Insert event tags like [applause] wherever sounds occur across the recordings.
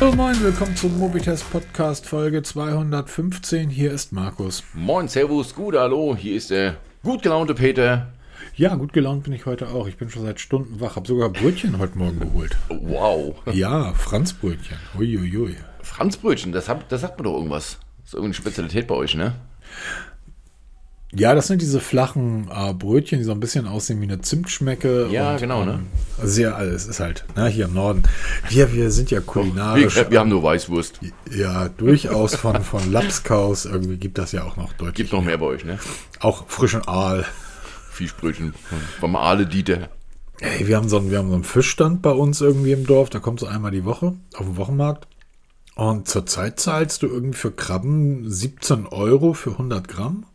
Hallo moin, willkommen zum Mobitest Podcast Folge 215. Hier ist Markus. Moin, Servus, gut, hallo, hier ist der gut gelaunte Peter. Ja, gut gelaunt bin ich heute auch. Ich bin schon seit Stunden wach, habe sogar Brötchen heute Morgen geholt. Wow. Ja, Franzbrötchen. Uiuiui. Franzbrötchen, das, hab, das sagt mir doch irgendwas. Das ist irgendeine Spezialität bei euch, ne? Ja, das sind diese flachen äh, Brötchen, die so ein bisschen aussehen wie eine Zimtschmecke. Ja, genau, ne? Sehr alles ist halt, ne, hier im Norden. Wir, wir sind ja Wir, kulinarisch. wir haben nur Weißwurst. ja, durchaus von, von Lapskaus. Irgendwie gibt das ja auch noch deutlich. Gibt noch mehr bei euch, ne? Auch frischen Aal. Fischbrötchen vom Aale Dieter. Ey, wir haben, so einen, wir haben so einen Fischstand bei uns irgendwie im Dorf. Da kommt so einmal die Woche auf den Wochenmarkt. Und zurzeit zahlst du irgendwie für Krabben 17 Euro für 100 Gramm.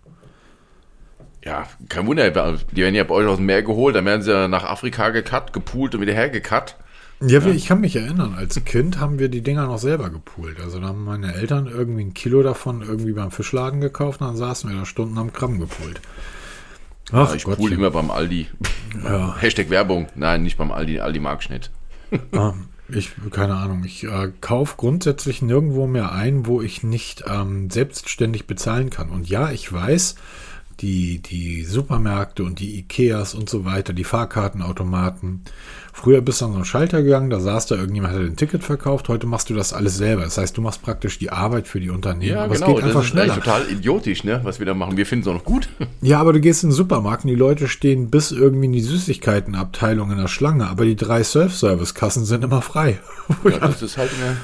Ja, kein Wunder, die werden ja bei euch aus dem Meer geholt, dann werden sie ja nach Afrika gecut, gepoolt und wieder hergecut. Ja, wir- ich kann mich erinnern, als Kind haben wir die Dinger noch selber gepoolt. Also da haben meine Eltern irgendwie ein Kilo davon irgendwie beim Fischladen gekauft und dann saßen wir da Stunden am Krabben gepoolt. Ach Ich Gott. pool immer beim Aldi. [laughs] Ja. Hashtag Werbung. Nein, nicht beim Aldi, Aldi mag ich nicht. [laughs] Ähm, ich, keine Ahnung, ich äh, kaufe grundsätzlich nirgendwo mehr ein, wo ich nicht ähm, selbstständig bezahlen kann. Und ja, ich weiß, die, die Supermärkte und die Ikeas und so weiter, die Fahrkartenautomaten. Früher bist du an so einen Schalter gegangen, da saß da irgendjemand, hat ein Ticket verkauft. Heute machst du das alles selber. Das heißt, du machst praktisch die Arbeit für die Unternehmen. aber es geht einfach genau, das ist schneller. total idiotisch, ne, was wir da machen. Wir finden es auch noch gut. [laughs] Ja, aber du gehst in den Supermarkt und die Leute stehen bis irgendwie in die Süßigkeitenabteilung in der Schlange, aber die drei Self-Service-Kassen sind immer frei. [laughs] Ja, das ist halt eine,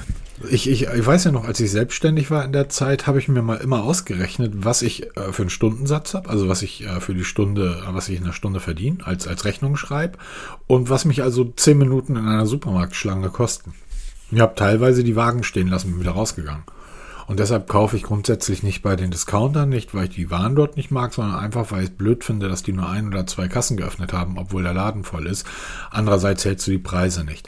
Ich, ich, ich weiß ja noch, als ich selbstständig war in der Zeit, habe ich mir mal immer ausgerechnet, was ich äh, für einen Stundensatz habe, also was ich äh, für die Stunde, was ich in der Stunde verdiene, als, als Rechnung schreibe und was mich also zehn Minuten in einer Supermarktschlange kosten. Ich habe teilweise die Wagen stehen lassen, bin wieder rausgegangen. Und deshalb kaufe ich grundsätzlich nicht bei den Discountern, nicht weil ich die Waren dort nicht mag, sondern einfach, weil ich es blöd finde, dass die nur ein oder zwei Kassen geöffnet haben, obwohl der Laden voll ist. Andererseits hältst du die Preise nicht.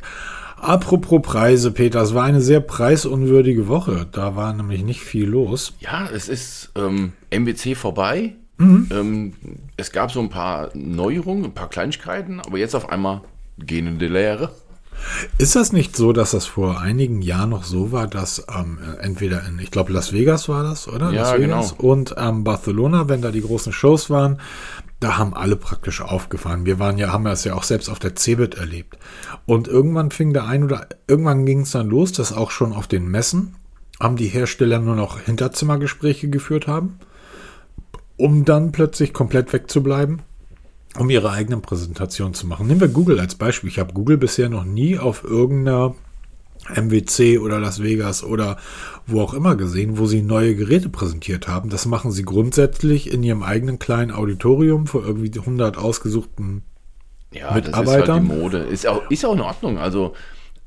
Apropos Preise, Peter, es war eine sehr preisunwürdige Woche. Da war nämlich nicht viel los. Ja, es ist ähm, MWC vorbei. Mhm. Ähm, es gab so ein paar Neuerungen, ein paar Kleinigkeiten, aber jetzt auf einmal gehen in die Lehre. Ist das nicht so, dass das vor einigen Jahren noch so war, dass ähm, entweder in, ich glaube, Las Vegas war das, oder? Ja, Las Vegas genau. und ähm, Barcelona, wenn da die großen Shows waren, da haben alle praktisch aufgefahren. Wir waren ja, haben das ja auch selbst auf der Cebit erlebt. Und irgendwann fing der ein oder irgendwann ging es dann los, dass auch schon auf den Messen haben die Hersteller nur noch Hinterzimmergespräche geführt haben, um dann plötzlich komplett wegzubleiben um ihre eigenen Präsentationen zu machen. Nehmen wir Google als Beispiel. Ich habe Google bisher noch nie auf irgendeiner MWC oder Las Vegas oder wo auch immer gesehen, wo sie neue Geräte präsentiert haben. Das machen sie grundsätzlich in ihrem eigenen kleinen Auditorium vor irgendwie 100 ausgesuchten Ja, Mit das ist halt die? Mode. Ist auch, ist auch in Ordnung. Also,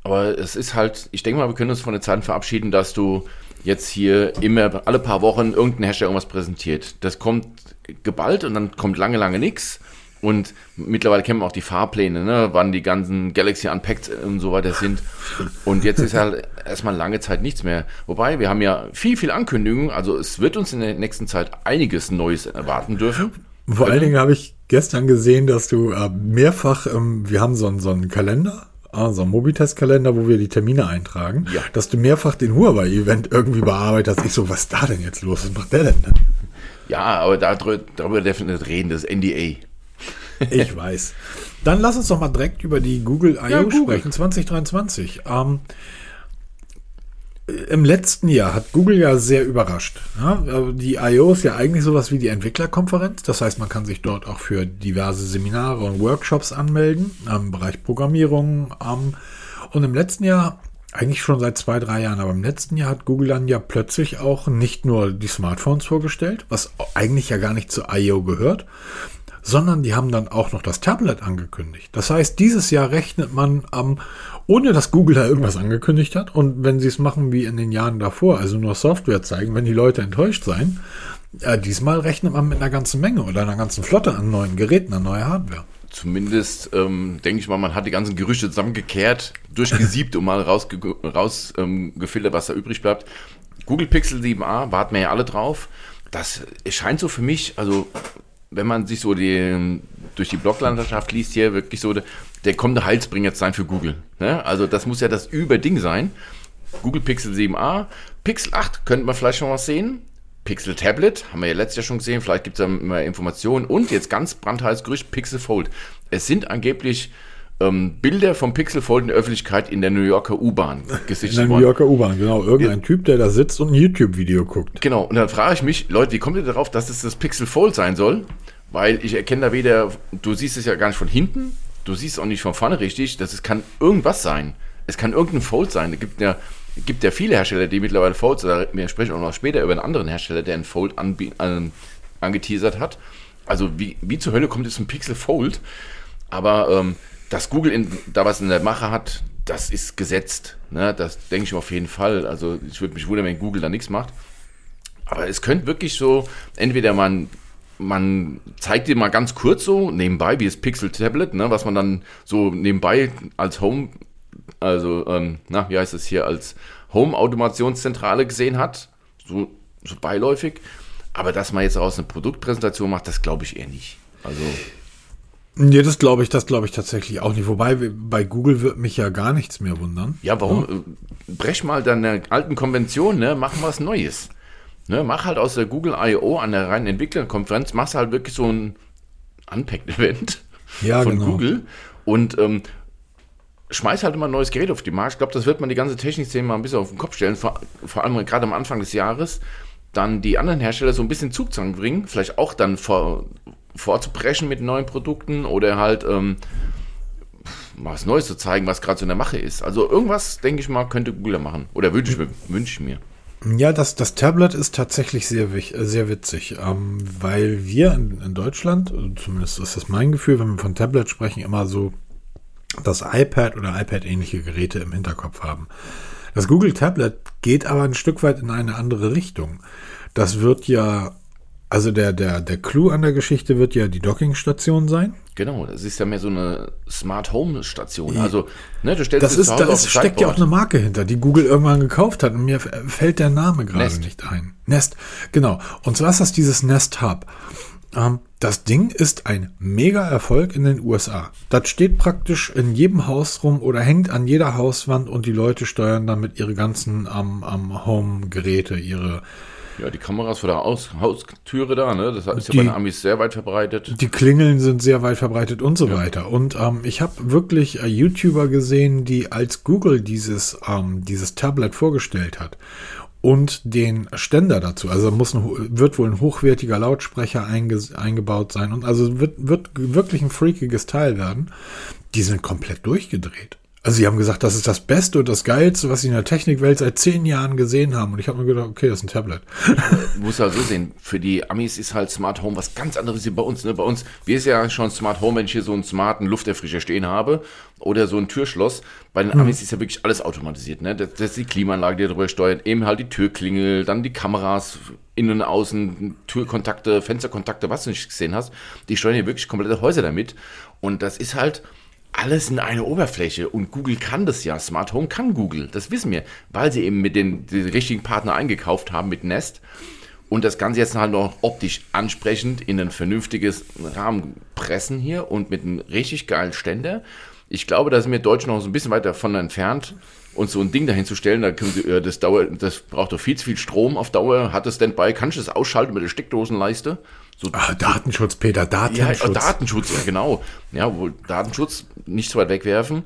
aber es ist halt, ich denke mal, wir können uns von der Zeit verabschieden, dass du jetzt hier immer alle paar Wochen irgendein Hersteller irgendwas präsentiert. Das kommt geballt und dann kommt lange, lange nichts. Und mittlerweile kennen wir auch die Fahrpläne, ne? wann die ganzen Galaxy Unpacked und so weiter sind. Und jetzt ist halt erstmal lange Zeit nichts mehr. Wobei, wir haben ja viel, viel Ankündigungen. Also es wird uns in der nächsten Zeit einiges Neues erwarten dürfen. Vor allen Dingen habe ich gestern gesehen, dass du äh, mehrfach, ähm, wir haben so einen, so einen Kalender, äh, so einen Mobitest-Kalender, wo wir die Termine eintragen, Ja. dass du mehrfach den Huawei-Event irgendwie bearbeitet hast. Ich so, was ist da denn jetzt los? Was macht der denn? Ja, aber darüber, darüber wir nicht reden, das ist NDA. [laughs] Ich weiß. Dann lass uns doch mal direkt über die Google I.O. Ja, sprechen, 2023. Ähm, Im letzten Jahr hat Google ja sehr überrascht. Äh, die I.O. ist ja eigentlich sowas wie die Entwicklerkonferenz. Das heißt, man kann sich dort auch für diverse Seminare und Workshops anmelden im Bereich Programmierung. Und im letzten Jahr, eigentlich schon seit zwei, drei Jahren, aber im letzten Jahr hat Google dann ja plötzlich auch nicht nur die Smartphones vorgestellt, was eigentlich ja gar nicht zu I.O. gehört, sondern die haben dann auch noch das Tablet angekündigt. Das heißt, dieses Jahr rechnet man am, ohne dass Google da irgendwas angekündigt hat und wenn sie es machen wie in den Jahren davor, also nur Software zeigen, wenn die Leute enttäuscht sein, ja, diesmal rechnet man mit einer ganzen Menge oder einer ganzen Flotte an neuen Geräten, an neuer Hardware. Zumindest ähm, denke ich mal, man hat die ganzen Gerüchte zusammengekehrt, durchgesiebt und mal rausgefiltert, raus, ähm, was da übrig bleibt. Google Pixel 7a, warten wir ja alle drauf. Das scheint so für mich, also wenn man sich so die, durch die Bloglandschaft liest hier, wirklich so der, der kommende Heilsbringer jetzt sein für Google. Ne? Also das muss ja das Überding sein. Google Pixel 7a, Pixel 8 könnte man vielleicht schon was sehen. Pixel Tablet, haben wir ja letztes Jahr schon gesehen, vielleicht gibt es da mehr Informationen. Und jetzt ganz brandheiß Gerücht, Pixel Fold. Es sind angeblich ähm, Bilder vom Pixel Fold in der Öffentlichkeit in der New Yorker U-Bahn gesichtet In der New Yorker U-Bahn, genau. Irgendein ja. Typ, der da sitzt und ein YouTube-Video guckt. Genau, und dann frage ich mich, Leute, wie kommt ihr darauf, dass es das Pixel Fold sein soll? Weil ich erkenne da weder, du siehst es ja gar nicht von hinten, du siehst es auch nicht von vorne richtig, das kann irgendwas sein. Es kann irgendein Fold sein. Es gibt ja, gibt ja viele Hersteller, die mittlerweile Folds, oder wir sprechen auch noch später über einen anderen Hersteller, der einen Fold an, angeteasert hat. Also wie, wie zur Hölle kommt jetzt ein Pixel Fold? Aber ähm, dass Google in, da was in der Mache hat, das ist gesetzt. Ne? Das denke ich auf jeden Fall. Also ich würde mich wundern, wenn Google da nichts macht. Aber es könnte wirklich so, entweder man, man zeigt dir mal ganz kurz so nebenbei, wie das Pixel Tablet, ne, was man dann so nebenbei als Home, also, ähm, na, wie heißt das hier, als Home-Automationszentrale gesehen hat. So, so beiläufig. Aber dass man jetzt aus einer Produktpräsentation macht, das glaube ich eher nicht. Also. Nee, das glaube ich, das glaube ich tatsächlich auch nicht. Wobei bei Google wird mich ja gar nichts mehr wundern. Ja, warum? Ja. Brech mal deine alten Konventionen, ne? Mach was Neues. Ne? Mach halt aus der Google I.O. an der reinen Entwicklerkonferenz, machst halt wirklich so ein Unpacked-Event ja, von genau. Google und ähm, schmeiß halt immer ein neues Gerät auf die Markt. Ich glaube, das wird man die ganze Technik-Szene mal ein bisschen auf den Kopf stellen, vor, vor allem gerade am Anfang des Jahres dann die anderen Hersteller so ein bisschen Zugzwang bringen, vielleicht auch dann vor, vorzubrechen mit neuen Produkten oder halt ähm, was Neues zu zeigen, was gerade so in der Mache ist. Also irgendwas, denke ich mal, könnte Google machen. Oder wünsche ich, mir, wünsch ich mir. Ja, das, das Tablet ist tatsächlich sehr, sehr witzig, ähm, weil wir in, in, Deutschland, zumindest ist das mein Gefühl, wenn wir von Tablet sprechen, immer so das iPad oder iPad-ähnliche Geräte im Hinterkopf haben. Das Google Tablet geht aber ein Stück weit in eine andere Richtung. Das wird ja also der, der, der Clou an der Geschichte wird ja die Dockingstation sein. Genau, das ist ja mehr so eine Smart Home Station. Also, ne, du stellst das ist, da ist, steckt ja auch eine Marke hinter, die Google irgendwann gekauft hat und mir fällt der Name gerade nicht ein. Nest, genau. Und zwar ist das dieses Nest Hub. Ähm, das Ding ist ein mega Erfolg in den USA. Das steht praktisch in jedem Haus rum oder hängt an jeder Hauswand und die Leute steuern damit ihre ganzen ähm, ähm, Home-Geräte, ihre ja, die Kameras vor der Aus Haustüre da, ne? Das ist die, ja bei den Amis sehr weit verbreitet. Die Klingeln sind sehr weit verbreitet und so ja. weiter. Und ähm, ich habe wirklich äh, YouTuber gesehen, die als Google dieses, ähm, dieses Tablet vorgestellt hat und den Ständer dazu. Also muss ein, wird wohl ein hochwertiger Lautsprecher einge, eingebaut sein und also wird, wird wirklich ein freakiges Teil werden. Die sind komplett durchgedreht. Also sie haben gesagt, das ist das Beste und das Geilste, was sie in der Technikwelt seit zehn Jahren gesehen haben. Und ich habe mir gedacht, okay, das ist ein Tablet. Du musst ja so sehen, für die Amis ist halt Smart Home was ganz anderes wie bei uns. Ne? Bei uns, wir ist ja schon Smart Home, wenn ich hier so einen smarten Lufterfrischer stehen habe oder so ein Türschloss. Bei den Amis mhm. ist ja wirklich alles automatisiert. Ne? Das, das ist die Klimaanlage, die darüber steuert, eben halt die Türklingel, dann die Kameras, innen und außen, Türkontakte, Fensterkontakte, was du nicht gesehen hast. Die steuern hier wirklich komplette Häuser damit. Und das ist halt alles in eine Oberfläche. Und Google kann das ja. Smart Home kann Google. Das wissen wir, weil sie eben mit den, den richtigen Partner eingekauft haben mit Nest. Und das Ganze jetzt halt noch optisch ansprechend in ein vernünftiges Rahmen pressen hier und mit einem richtig geilen Ständer. Ich glaube, da sind wir Deutschen noch so ein bisschen weit davon entfernt, uns so ein Ding dahin zu stellen. Da Sie, das, Dauer, das braucht doch viel zu viel Strom auf Dauer. Hat es bei, kannst du das ausschalten mit der Steckdosenleiste? So, Ach, Datenschutz, Peter, Datenschutz. Ja, Datenschutz, ja, genau. Ja, wohl Datenschutz nicht so weit wegwerfen.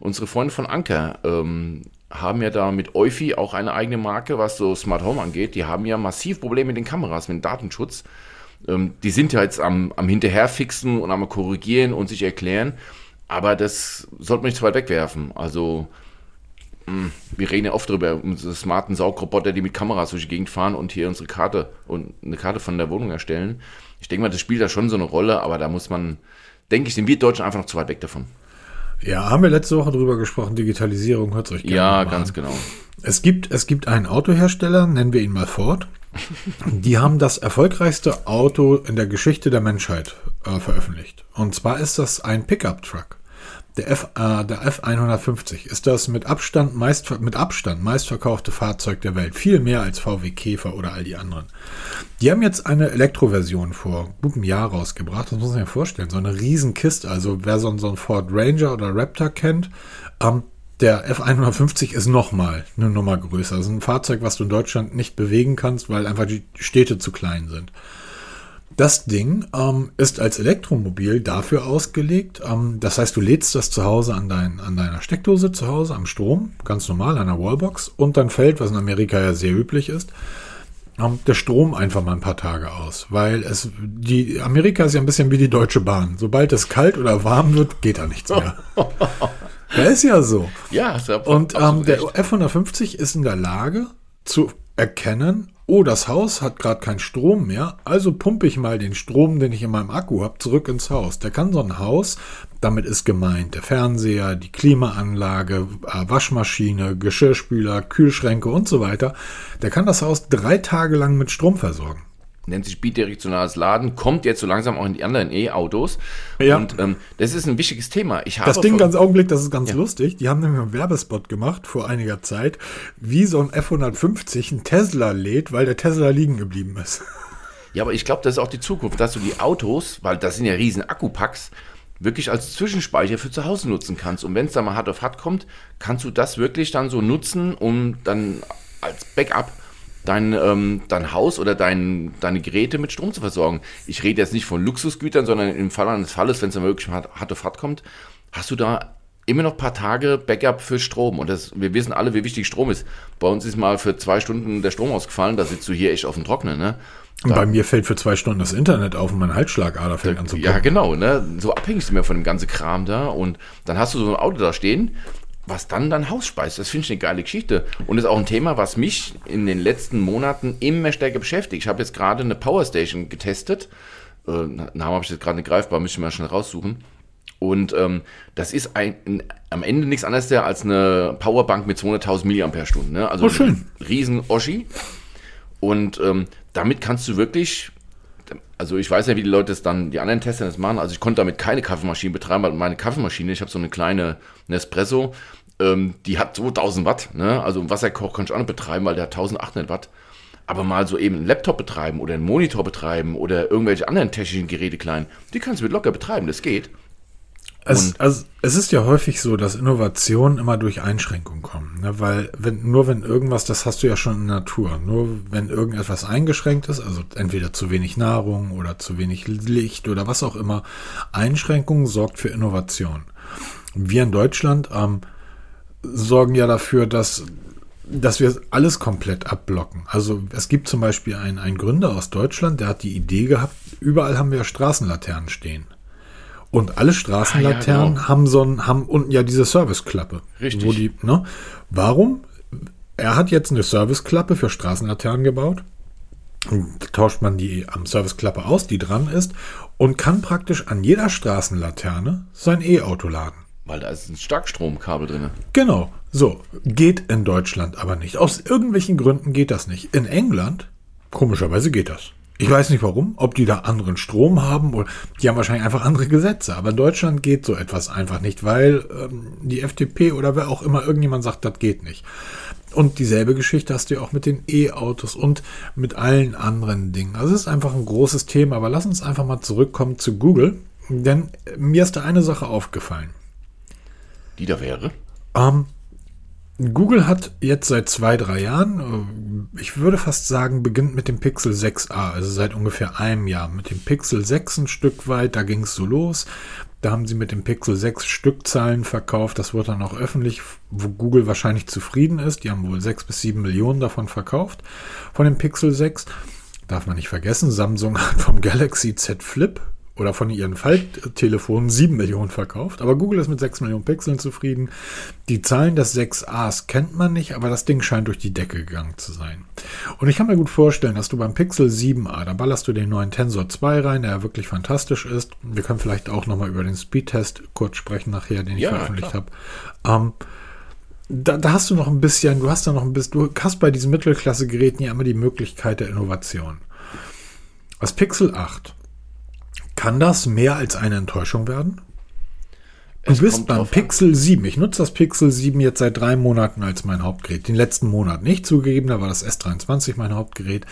Unsere Freunde von Anker ähm, haben ja da mit Eufy auch eine eigene Marke, was so Smart Home angeht. Die haben ja massiv Probleme mit den Kameras, mit dem Datenschutz. Ähm, die sind ja jetzt am, am Hinterherfixen und am Korrigieren und sich erklären. Aber das sollte man nicht zu weit wegwerfen. Also wir reden ja oft darüber, unsere smarten Saugroboter, die mit Kameras durch die Gegend fahren und hier unsere Karte und eine Karte von der Wohnung erstellen. Ich denke mal, das spielt da schon so eine Rolle, aber da muss man, denke ich, sind wir Deutschen einfach noch zu weit weg davon. Ja, haben wir letzte Woche drüber gesprochen, Digitalisierung, hört euch gerne Ja, ganz genau. Es gibt, es gibt einen Autohersteller, nennen wir ihn mal Ford. Die haben das erfolgreichste Auto in der Geschichte der Menschheit äh, veröffentlicht. Und zwar ist das ein Pickup-Truck. Der, F, äh, der F150 ist das mit Abstand, meist, mit Abstand meistverkaufte Fahrzeug der Welt. Viel mehr als VW Käfer oder all die anderen. Die haben jetzt eine Elektroversion vor gutem Jahr rausgebracht. Das muss man sich vorstellen. So eine Riesenkiste. Also wer so, so einen Ford Ranger oder Raptor kennt, ähm, Der F150 ist nochmal eine Nummer größer. Das ist ein Fahrzeug, was du in Deutschland nicht bewegen kannst, weil einfach die Städte zu klein sind. Das Ding ähm, ist als Elektromobil dafür ausgelegt. Ähm, das heißt, du lädst das zu Hause an, dein, an deiner Steckdose zu Hause am Strom, ganz normal, an einer Wallbox. Und dann fällt, was in Amerika ja sehr üblich ist, ähm, der Strom einfach mal ein paar Tage aus. Weil es, die, Amerika ist ja ein bisschen wie die Deutsche Bahn. Sobald es kalt oder warm wird, geht da nichts mehr. [laughs] Das ist ja so. Ja, ist ja Und ähm, der F-150 ist in der Lage zu erkennen, oh, das Haus hat gerade keinen Strom mehr, also pumpe ich mal den Strom, den ich in meinem Akku habe, zurück ins Haus. Der kann so ein Haus, damit ist gemeint der Fernseher, die Klimaanlage, äh, Waschmaschine, Geschirrspüler, Kühlschränke und so weiter, der kann das Haus drei Tage lang mit Strom versorgen nennt sich bidirektionales Laden, kommt jetzt so langsam auch in die anderen E-Autos. Ja. Und ähm, das ist ein wichtiges Thema. Ich habe das Ding ganz Augenblick, das ist ganz ja. lustig. Die haben nämlich einen Werbespot gemacht vor einiger Zeit, wie so ein F150 ein Tesla lädt, weil der Tesla liegen geblieben ist. [laughs] Ja, aber ich glaube, das ist auch die Zukunft, dass du die Autos, weil das sind ja riesen Akkupacks, wirklich als Zwischenspeicher für zu Hause nutzen kannst. Und wenn es da mal hart auf hart kommt, kannst du das wirklich dann so nutzen, um dann als Backup dein, ähm, dein Haus oder dein, deine Geräte mit Strom zu versorgen. Ich rede jetzt nicht von Luxusgütern, sondern im Fall eines Falles, wenn es dann wirklich hart, hart auf hart kommt, hast du da immer noch ein paar Tage Backup für Strom. Und das, wir wissen alle, wie wichtig Strom ist. Bei uns ist mal für zwei Stunden der Strom ausgefallen, da sitzt du hier echt auf dem Trocknen. Ne? Und bei mir fällt für zwei Stunden das Internet auf und mein Halsschlagader fängt an zu. Ja, genau. Ne? So abhängig sind wir von dem ganzen Kram da. Und dann hast du so ein Auto da stehen was dann dein Haus speist. Das finde ich eine geile Geschichte. Und ist auch ein Thema, was mich in den letzten Monaten immer stärker beschäftigt. Ich habe jetzt gerade eine Powerstation getestet. Äh, Namen habe ich jetzt gerade nicht greifbar, müsste ich mal schnell raussuchen. Und ähm, das ist ein, am Ende nichts anderes als eine Powerbank mit 200.000 mAh. Ne? Also oh, schön. riesen Oschi. Und ähm, damit kannst du wirklich also ich weiß ja, wie die Leute es dann, die anderen Tester das machen. Also ich konnte damit keine Kaffeemaschine betreiben, weil meine Kaffeemaschine, ich habe so eine kleine Nespresso, ähm, die hat 2000 Watt. Ne? Also ein Wasserkoch kann ich auch nicht betreiben, weil der hat 1800 Watt. Aber mal so eben einen Laptop betreiben oder einen Monitor betreiben oder irgendwelche anderen technischen Geräte klein, die kannst du mit locker betreiben, das geht. Es, also, es ist ja häufig so, dass Innovationen immer durch Einschränkungen kommen. Ne? Weil wenn, nur wenn irgendwas, das hast du ja schon in der Natur, nur wenn irgendetwas eingeschränkt ist, also entweder zu wenig Nahrung oder zu wenig Licht oder was auch immer, Einschränkungen sorgt für Innovation. Wir in Deutschland ähm, sorgen ja dafür, dass, dass wir alles komplett abblocken. Also es gibt zum Beispiel einen, einen Gründer aus Deutschland, der hat die Idee gehabt, überall haben wir Straßenlaternen stehen. Und alle Straßenlaternen ah, ja, genau. haben so ein, haben unten ja diese Serviceklappe. Richtig. Wo die, ne? Warum? Er hat jetzt eine Serviceklappe für Straßenlaternen gebaut. Da tauscht man die am Serviceklappe aus, die dran ist, und kann praktisch an jeder Straßenlaterne sein E-Auto laden. Weil da ist ein Starkstromkabel drin. Genau. So. Geht in Deutschland aber nicht. Aus irgendwelchen Gründen geht das nicht. In England, komischerweise geht das. Ich weiß nicht warum, ob die da anderen Strom haben oder die haben wahrscheinlich einfach andere Gesetze. Aber in Deutschland geht so etwas einfach nicht, weil ähm, die FDP oder wer auch immer irgendjemand sagt, das geht nicht. Und dieselbe Geschichte hast du ja auch mit den E-Autos und mit allen anderen Dingen. Also es ist einfach ein großes Thema, aber lass uns einfach mal zurückkommen zu Google, denn mir ist da eine Sache aufgefallen. Die da wäre? Ähm, Google hat jetzt seit zwei, drei Jahren, äh, ich würde fast sagen, beginnt mit dem Pixel 6a, also seit ungefähr einem Jahr. Mit dem Pixel 6 ein Stück weit, da ging es so los. Da haben sie mit dem Pixel 6 Stückzahlen verkauft. Das wird dann auch öffentlich, wo Google wahrscheinlich zufrieden ist. Die haben wohl 6 bis 7 Millionen davon verkauft, von dem Pixel 6. Darf man nicht vergessen, Samsung [laughs] hat vom Galaxy Z Flip oder von ihren Falttelefonen 7 Millionen verkauft, aber Google ist mit 6 Millionen Pixeln zufrieden. Die Zahlen des 6As kennt man nicht, aber das Ding scheint durch die Decke gegangen zu sein. Und ich kann mir gut vorstellen, dass du beim Pixel 7a, da ballerst du den neuen Tensor 2 rein, der ja wirklich fantastisch ist. Wir können vielleicht auch nochmal über den Speedtest kurz sprechen nachher, den ich ja, veröffentlicht habe. Ähm, da, da, hast du noch ein bisschen, du hast da noch ein bisschen, du hast bei diesen Mittelklasse-Geräten ja immer die Möglichkeit der Innovation. Das Pixel 8 kann das mehr als eine Enttäuschung werden? Du es bist beim Pixel 7. Ich nutze das Pixel 7 jetzt seit drei Monaten als mein Hauptgerät. Den letzten Monat nicht zugegeben, da war das S23 mein Hauptgerät.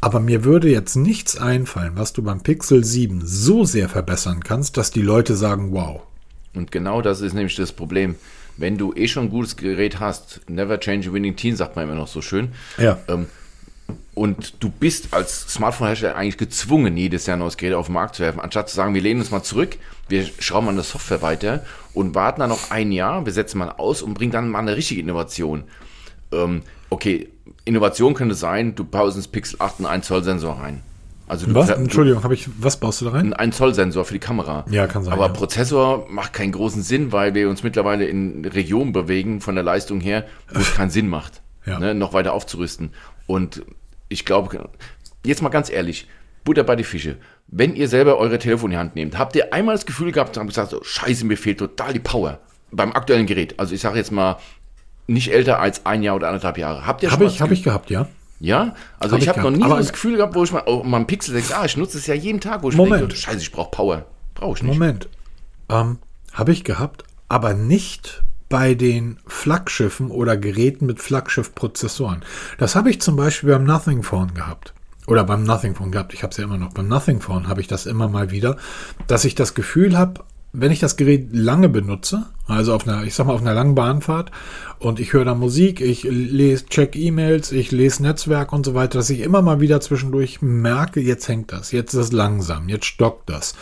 Aber mir würde jetzt nichts einfallen, was du beim Pixel 7 so sehr verbessern kannst, dass die Leute sagen, wow. Und genau das ist nämlich das Problem. wenn du eh schon ein gutes Gerät hast, never change a winning team, sagt man immer noch so schön. Ja. Ähm, und du bist als Smartphone-Hersteller eigentlich gezwungen, jedes Jahr ein neues Gerät auf den Markt zu werfen, anstatt zu sagen, wir lehnen uns mal zurück, wir schrauben an der Software weiter und warten dann noch ein Jahr, wir setzen mal aus und bringen dann mal eine richtige Innovation. Ähm, okay, Innovation könnte sein, du baust ins Pixel 8 einen 1 Zoll Sensor rein. Also du, Was? du- Entschuldigung, habe ich, was baust du da rein? einen 1 Zoll Sensor für die Kamera. Ja, kann sein, Aber ja. Prozessor macht keinen großen Sinn, weil wir uns mittlerweile in Regionen bewegen von der Leistung her, wo es keinen Sinn macht, Ja. ne, noch weiter aufzurüsten. Und ich glaube, jetzt mal ganz ehrlich, Butter bei die Fische. Wenn ihr selber eure Telefon in die Hand nehmt, habt ihr einmal das Gefühl gehabt, habt gesagt, so, scheiße, mir fehlt total die Power. Beim aktuellen Gerät. Also ich sage jetzt mal, nicht älter als ein Jahr oder anderthalb Jahre. Habt ihr Habe mal ich, das habe ich gehabt, ja. ja, also Hab ich habe noch nie so das Gefühl gehabt, wo ich mal, oh, mein Pixel 6a, ich nutze es ja jeden Tag, wo ich Moment. denke, scheiße, ich brauche Power. Brauche ich nicht. Moment. Ähm, habe ich gehabt, aber nicht bei den Flaggschiffen oder Geräten mit Flaggschiff-Prozessoren. Das habe ich zum Beispiel beim Nothing Phone gehabt. Oder beim Nothing Phone gehabt. Ich habe es ja immer noch. Beim Nothing Phone habe ich das immer mal wieder, dass ich das Gefühl habe, wenn ich das Gerät lange benutze, also auf einer, ich sag mal, auf einer langen Bahnfahrt und ich höre da Musik, ich lese, check E-Mails, ich lese Netzwerk und so weiter, dass ich immer mal wieder zwischendurch merke, jetzt hängt das, jetzt ist es langsam, jetzt stockt das.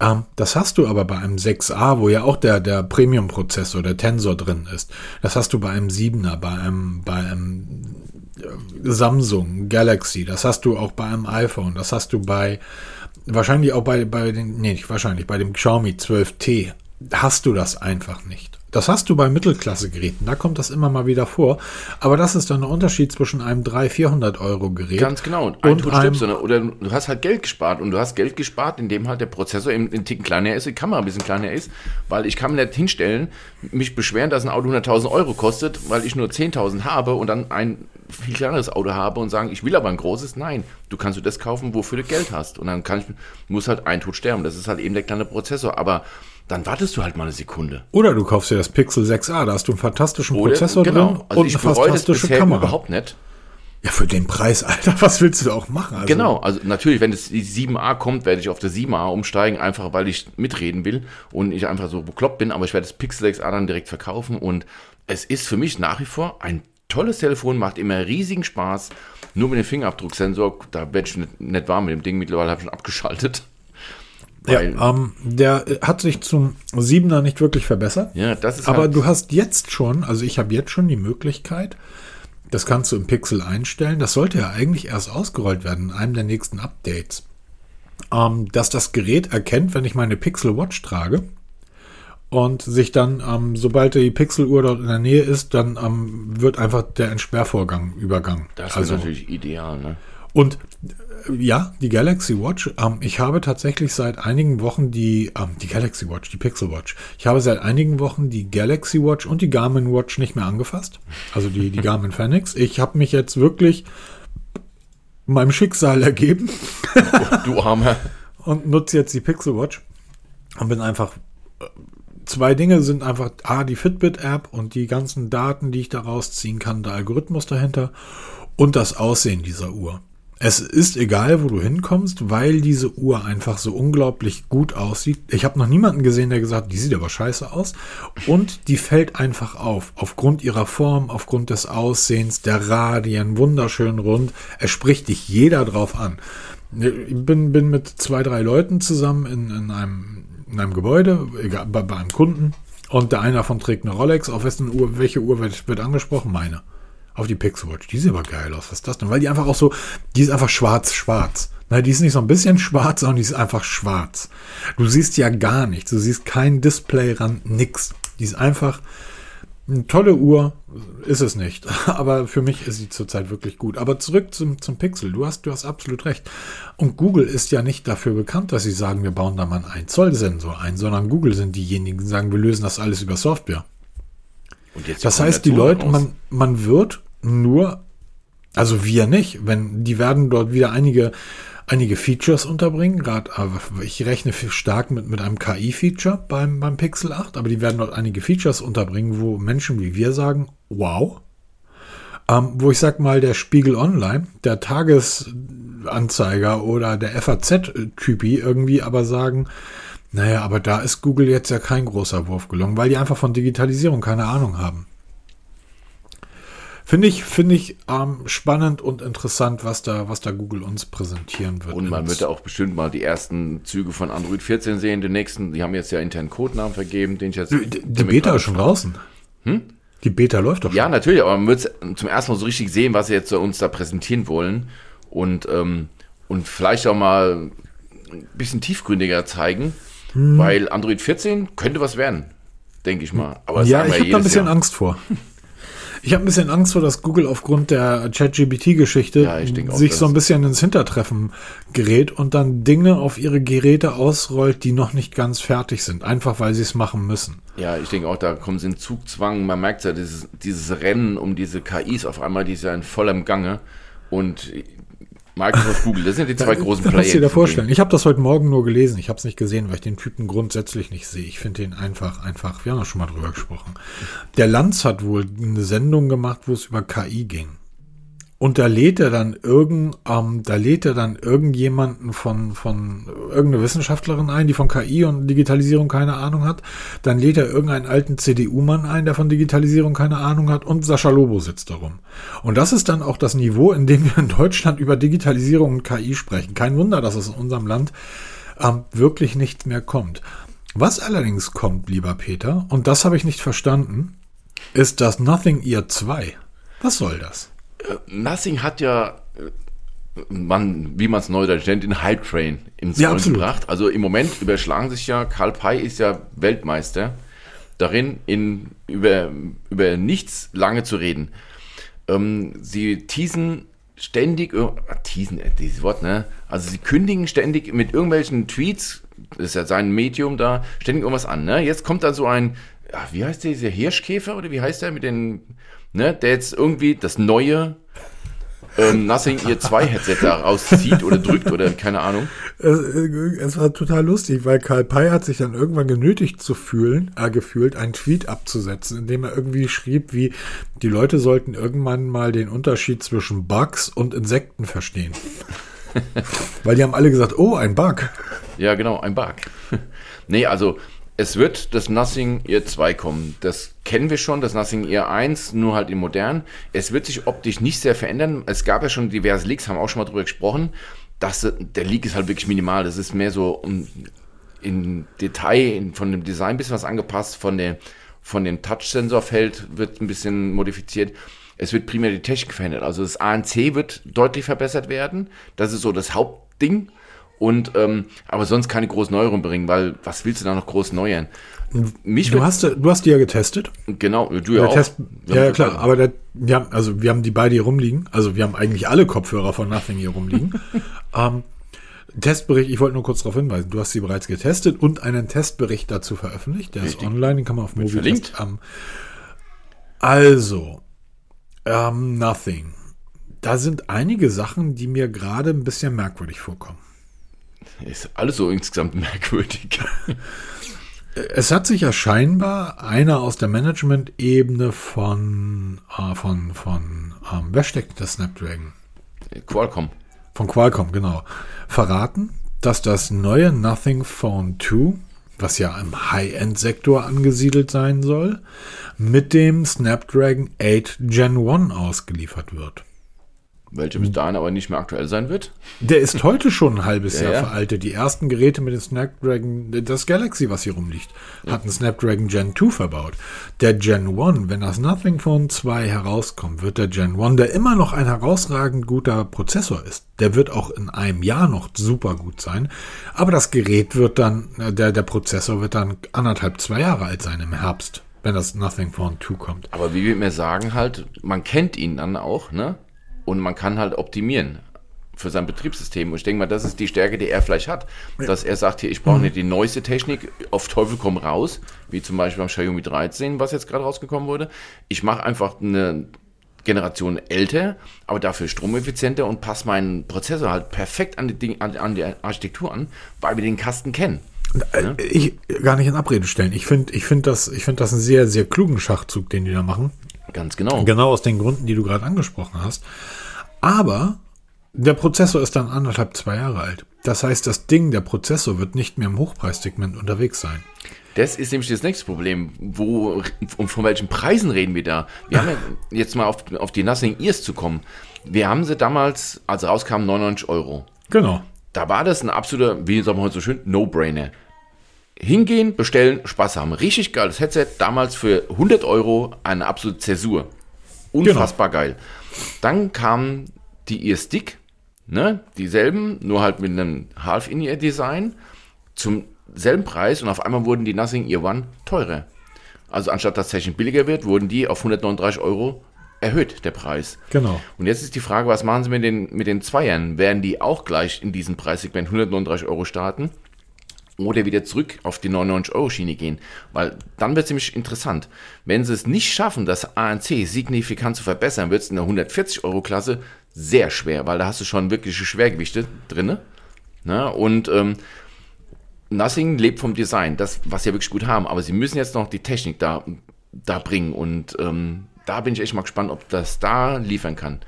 Ähm, das hast du aber bei einem 6a, wo ja auch der, der Premium-Prozessor, der Tensor drin ist. Das hast du bei einem 7er, bei einem, bei einem äh, Samsung Galaxy, das hast du auch bei einem iPhone, das hast du bei wahrscheinlich auch bei, bei den, nee, nicht wahrscheinlich, bei dem Xiaomi 12T hast du das einfach nicht. Das hast du bei Mittelklasse-Geräten, da kommt das immer mal wieder vor. Aber das ist dann der Unterschied zwischen einem 300, 400 Euro Gerät. Ganz genau. Ein Und Tod einem- sondern- oder du hast halt Geld gespart und du hast Geld gespart, indem halt der Prozessor eben einen Ticken kleiner ist, die Kamera ein bisschen kleiner ist, weil ich kann mir nicht hinstellen, mich beschweren, dass ein Auto 100.000 Euro kostet, weil ich nur 10.000 habe und dann ein viel kleineres Auto habe und sagen, ich will aber ein großes. Nein, du kannst du das kaufen, wofür du Geld hast. Und dann kann ich, muss halt ein Tod sterben. Das ist halt eben der kleine Prozessor. Aber dann wartest du halt mal eine Sekunde. Oder du kaufst dir das Pixel 6a, da hast du einen fantastischen Oder, Prozessor drin also und ich eine fantastische Kamera. überhaupt nicht. Ja, für den Preis, Alter, [laughs] was willst du da auch machen? Also, Genau, also natürlich, wenn es die 7a kommt, werde ich auf der 7a umsteigen, einfach weil ich mitreden will und ich einfach so bekloppt bin, aber ich werde das Pixel 6a dann direkt verkaufen und es ist für mich nach wie vor ein tolles Telefon, macht immer riesigen Spaß. Nur mit dem Fingerabdrucksensor, da werde ich nicht, nicht warm mit dem Ding, mittlerweile habe ich schon abgeschaltet. Ja, ähm, der äh, hat sich zum 7er nicht wirklich verbessert. ja, das ist Aber halt, du hast jetzt schon, also ich habe jetzt schon die Möglichkeit, das kannst du im Pixel einstellen. Das sollte ja eigentlich erst ausgerollt werden in einem der nächsten Updates. Ähm, dass das Gerät erkennt, wenn ich meine Pixel Watch trage und sich dann, ähm, sobald die Pixeluhr dort in der Nähe ist, dann ähm, wird einfach der Entsperrvorgang übergangen. das also, ist natürlich ideal, ne? und ja, die Galaxy Watch. Ähm, ich habe tatsächlich seit einigen Wochen die, ähm, die Galaxy Watch, die Pixel Watch. Ich habe seit einigen Wochen die Galaxy Watch und die Garmin Watch nicht mehr angefasst. Also die, die [laughs] Garmin Fenix. Ich habe mich jetzt wirklich meinem Schicksal ergeben Du armer. [laughs] und nutze jetzt die Pixel Watch und bin einfach. äh, Zwei Dinge sind einfach A, die Fitbit-App und die ganzen Daten, die ich da rausziehen kann, der Algorithmus dahinter und das Aussehen dieser Uhr. Es ist egal, wo du hinkommst, weil diese Uhr einfach so unglaublich gut aussieht. Ich habe noch niemanden gesehen, der gesagt hat, die sieht aber scheiße aus. Und die fällt einfach auf. Aufgrund ihrer Form, aufgrund des Aussehens, der Radien, wunderschön rund. Es spricht dich jeder drauf an. Ich bin, bin mit zwei, drei Leuten zusammen in, in, einem, in einem Gebäude, bei, bei einem Kunden. Und der eine davon trägt eine Rolex. Auf wessen Uhr, welche Uhr wird, wird angesprochen? Meine. Auf die Pixel Watch. Die sieht aber geil aus. Was ist das denn? Weil die einfach auch so, die ist einfach schwarz-schwarz. Na, die ist nicht so ein bisschen schwarz, sondern die ist einfach schwarz. Du siehst ja gar nichts. Du siehst kein Displayrand, nix. Die ist einfach eine tolle Uhr. Ist es nicht. [laughs] Aber für mich ist sie zurzeit wirklich gut. Aber zurück zum, zum Pixel. Du hast, du hast absolut recht. Und Google ist ja nicht dafür bekannt, dass sie sagen, wir bauen da mal einen 1 Zoll Sensor ein, sondern Google sind diejenigen, die sagen, wir lösen das alles über Software. Und jetzt Das heißt, die Leute, raus. man, man wird nur, also wir nicht, wenn die werden dort wieder einige, einige Features unterbringen, gerade, ich rechne stark mit, mit einem KI-Feature beim, beim Pixel 8, aber die werden dort einige Features unterbringen, wo Menschen wie wir sagen, wow. Ähm, wo ich sag mal, der Spiegel Online, der Tagesanzeiger oder der FAZ-Typi irgendwie aber sagen, Naja, aber da ist Google jetzt ja kein großer Wurf gelungen, weil die einfach von Digitalisierung keine Ahnung haben. Finde ich, finde ich ähm, spannend und interessant, was da, was da Google uns präsentieren wird. Und man wird auch bestimmt mal die ersten Züge von Android 14 sehen. Den nächsten, die haben jetzt ja internen Codenamen vergeben, den ich jetzt. Die, die Beta ist schon draußen. Hm? Die Beta läuft doch Ja, natürlich, aber man wird zum ersten Mal so richtig sehen, was sie jetzt uns da präsentieren wollen. Und, ähm, und vielleicht auch mal ein bisschen tiefgründiger zeigen, hm. weil Android 14 könnte was werden, denke ich mal. Aber ja, ich habe da ein bisschen Jahr. Angst vor. [laughs] Ich habe ein bisschen Angst vor, dass Google aufgrund der ChatGPT-Geschichte ja, sich so ein bisschen ins Hintertreffen gerät und dann Dinge auf ihre Geräte ausrollt, die noch nicht ganz fertig sind, einfach weil sie es machen müssen. Ja, ich denke auch, da kommen sie in Zugzwang. Man merkt ja, dieses, dieses Rennen um diese KIs auf einmal, die ist ja in vollem Gange. Und Microsoft, Google, das sind die zwei da, großen Player. Kannst du dir da vorstellen? Ich habe das heute Morgen nur gelesen. Ich habe es nicht gesehen, weil ich den Typen grundsätzlich nicht sehe. Ich finde den einfach, einfach, wir haben ja schon mal drüber gesprochen. Der Lanz hat wohl eine Sendung gemacht, wo es über KI ging. Und da lädt er dann irgend, ähm, da lädt er dann irgendjemanden von, von irgendeine Wissenschaftlerin ein, die von KI und Digitalisierung keine Ahnung hat. Dann lädt er irgendeinen alten CDU-Mann ein, der von Digitalisierung keine Ahnung hat und Sascha Lobo sitzt darum. Und das ist dann auch das Niveau, in dem wir in Deutschland über Digitalisierung und KI sprechen. Kein Wunder, dass es in unserem Land ähm, wirklich nichts mehr kommt. Was allerdings kommt, lieber Peter, und das habe ich nicht verstanden, ist das Nothing Ear 2. Was soll das? Nothing hat ja, man, wie man es neudeutsch nennt, den Hype Train ins ja, Rollen gebracht. Also im Moment überschlagen sich ja, Karl Pei ist ja Weltmeister darin, in, über, über nichts lange zu reden. Ähm, sie teasen ständig, äh, teasen, äh, dieses Wort, ne? Also sie kündigen ständig mit irgendwelchen Tweets, das ist ja sein Medium da, ständig irgendwas an, ne? Jetzt kommt da so ein, ach, wie heißt der, dieser Hirschkäfer oder wie heißt der mit den ne, der jetzt irgendwie das neue ähm, Nothing Ear 2 Headset da rauszieht oder drückt oder keine Ahnung. Es, es, war total lustig, weil Karl Pei hat sich dann irgendwann genötigt zu fühlen, äh, gefühlt, einen Tweet abzusetzen, in dem er irgendwie schrieb, wie die Leute sollten irgendwann mal den Unterschied zwischen Bugs und Insekten verstehen. [laughs] weil die haben alle gesagt, oh, ein Bug. Ja, genau, ein Bug. [laughs] nee, also es wird das Nothing Ear 2 kommen. Das kennen wir schon, das Nothing Ear 1, nur halt in modern. Es wird sich optisch nicht sehr verändern. Es gab ja schon diverse Leaks, haben auch schon mal drüber gesprochen. Das, der Leak ist halt wirklich minimal. Das ist mehr so um, in Detail in, von dem Design ein bisschen was angepasst, von, der, von dem Touch-Sensorfeld wird ein bisschen modifiziert. Es wird primär die Technik verändert. Also das ANC wird deutlich verbessert werden. Das ist so das Hauptding. Und ähm, aber sonst keine großen Neuerungen bringen, weil was willst du da noch groß neuern? Mich du, hast, du hast die ja getestet. Genau, du ja auch. Test, ja, ja klar, aber der, wir haben, also wir haben die beide hier rumliegen. Also wir haben eigentlich alle Kopfhörer von Nothing hier rumliegen. [laughs] ähm, Testbericht, ich wollte nur kurz darauf hinweisen, du hast sie bereits getestet und einen Testbericht dazu veröffentlicht. Der Richtig. ist online, den kann man auf Mobil verlinkt. Ähm, also, ähm, Nothing. Da sind einige Sachen, die mir gerade ein bisschen merkwürdig vorkommen. Ist alles so insgesamt [laughs] merkwürdig. Es hat sich ja scheinbar einer aus der Management-Ebene von, äh, von, von ähm, wer steckt das Snapdragon? Qualcomm. Von Qualcomm, genau. Verraten, dass das neue Nothing Phone 2, was ja im High-End-Sektor angesiedelt sein soll, mit dem Snapdragon 8 Gen 1 ausgeliefert wird welche bis dahin aber nicht mehr aktuell sein wird. Der ist heute schon ein halbes ja, Jahr ja. veraltet. Die ersten Geräte mit dem Snapdragon, das Galaxy, was hier rumliegt, ja. hat einen Snapdragon Gen 2 verbaut. Der Gen 1, wenn das Nothing Phone 2 herauskommt, wird der Gen 1, der immer noch ein herausragend guter Prozessor ist, der wird auch in einem Jahr noch super gut sein. Aber das Gerät wird dann, äh, der, der Prozessor wird dann anderthalb, zwei Jahre alt sein im Herbst wenn das Nothing Phone 2 kommt. Aber wie wir mir sagen halt, man kennt ihn dann auch, ne? Und man kann halt optimieren für sein Betriebssystem. Und ich denke mal, das ist die Stärke, die er vielleicht hat, dass er sagt, hier, ich brauche nicht die neueste Technik, auf Teufel komm raus, wie zum Beispiel beim Xiaomi 13, was jetzt gerade rausgekommen wurde. Ich mache einfach eine Generation älter, aber dafür stromeffizienter und passe meinen Prozessor halt perfekt an die, Ding, an, an die Architektur an, weil wir den Kasten kennen. Äh, ich gar nicht in Abrede stellen. Ich finde ich find das, find das einen sehr, sehr klugen Schachzug, den die da machen. Ganz genau. Genau aus den Gründen, die du gerade angesprochen hast. Aber Der Prozessor ist dann anderthalb, zwei Jahre alt. Das heißt, das Ding, der Prozessor, wird nicht mehr im Hochpreissegment unterwegs sein. Das ist nämlich das nächste Problem. Wo und von welchen Preisen reden wir da? Wir haben ja [laughs] jetzt mal auf, auf die Nothing Ears zu kommen. Wir haben sie damals, als rauskamen, 99 Euro. Genau. Da war das ein absoluter, wie sagt man heute so schön, No-Brainer. Hingehen, bestellen, Spaß haben. Richtig geiles Headset. Damals für 100 Euro eine absolute Zäsur. Unfassbar geil. Dann kam die Ear Stick, ne? dieselben, nur halt mit einem Half-In-Ear-Design zum selben Preis und auf einmal wurden die Nothing Ear One teurer. Also anstatt dass Session billiger wird, wurden die auf 139 Euro erhöht, der Preis. Genau. Und jetzt ist die Frage, was machen sie mit den, mit den Zweiern? Werden die auch gleich in diesem Preissegment 139 Euro starten? Oder wieder zurück auf die 99-Euro-Schiene gehen? Weil dann wird es nämlich interessant. Wenn sie es nicht schaffen, das ANC signifikant zu verbessern, wird es in der 140-Euro-Klasse sehr schwer, weil da hast du schon wirkliche Schwergewichte drin. Ne? Und ähm, Nothing lebt vom Design, das, was sie ja wirklich gut haben, aber sie müssen jetzt noch die Technik da, da bringen und ähm, da bin ich echt mal gespannt, ob das da liefern kann.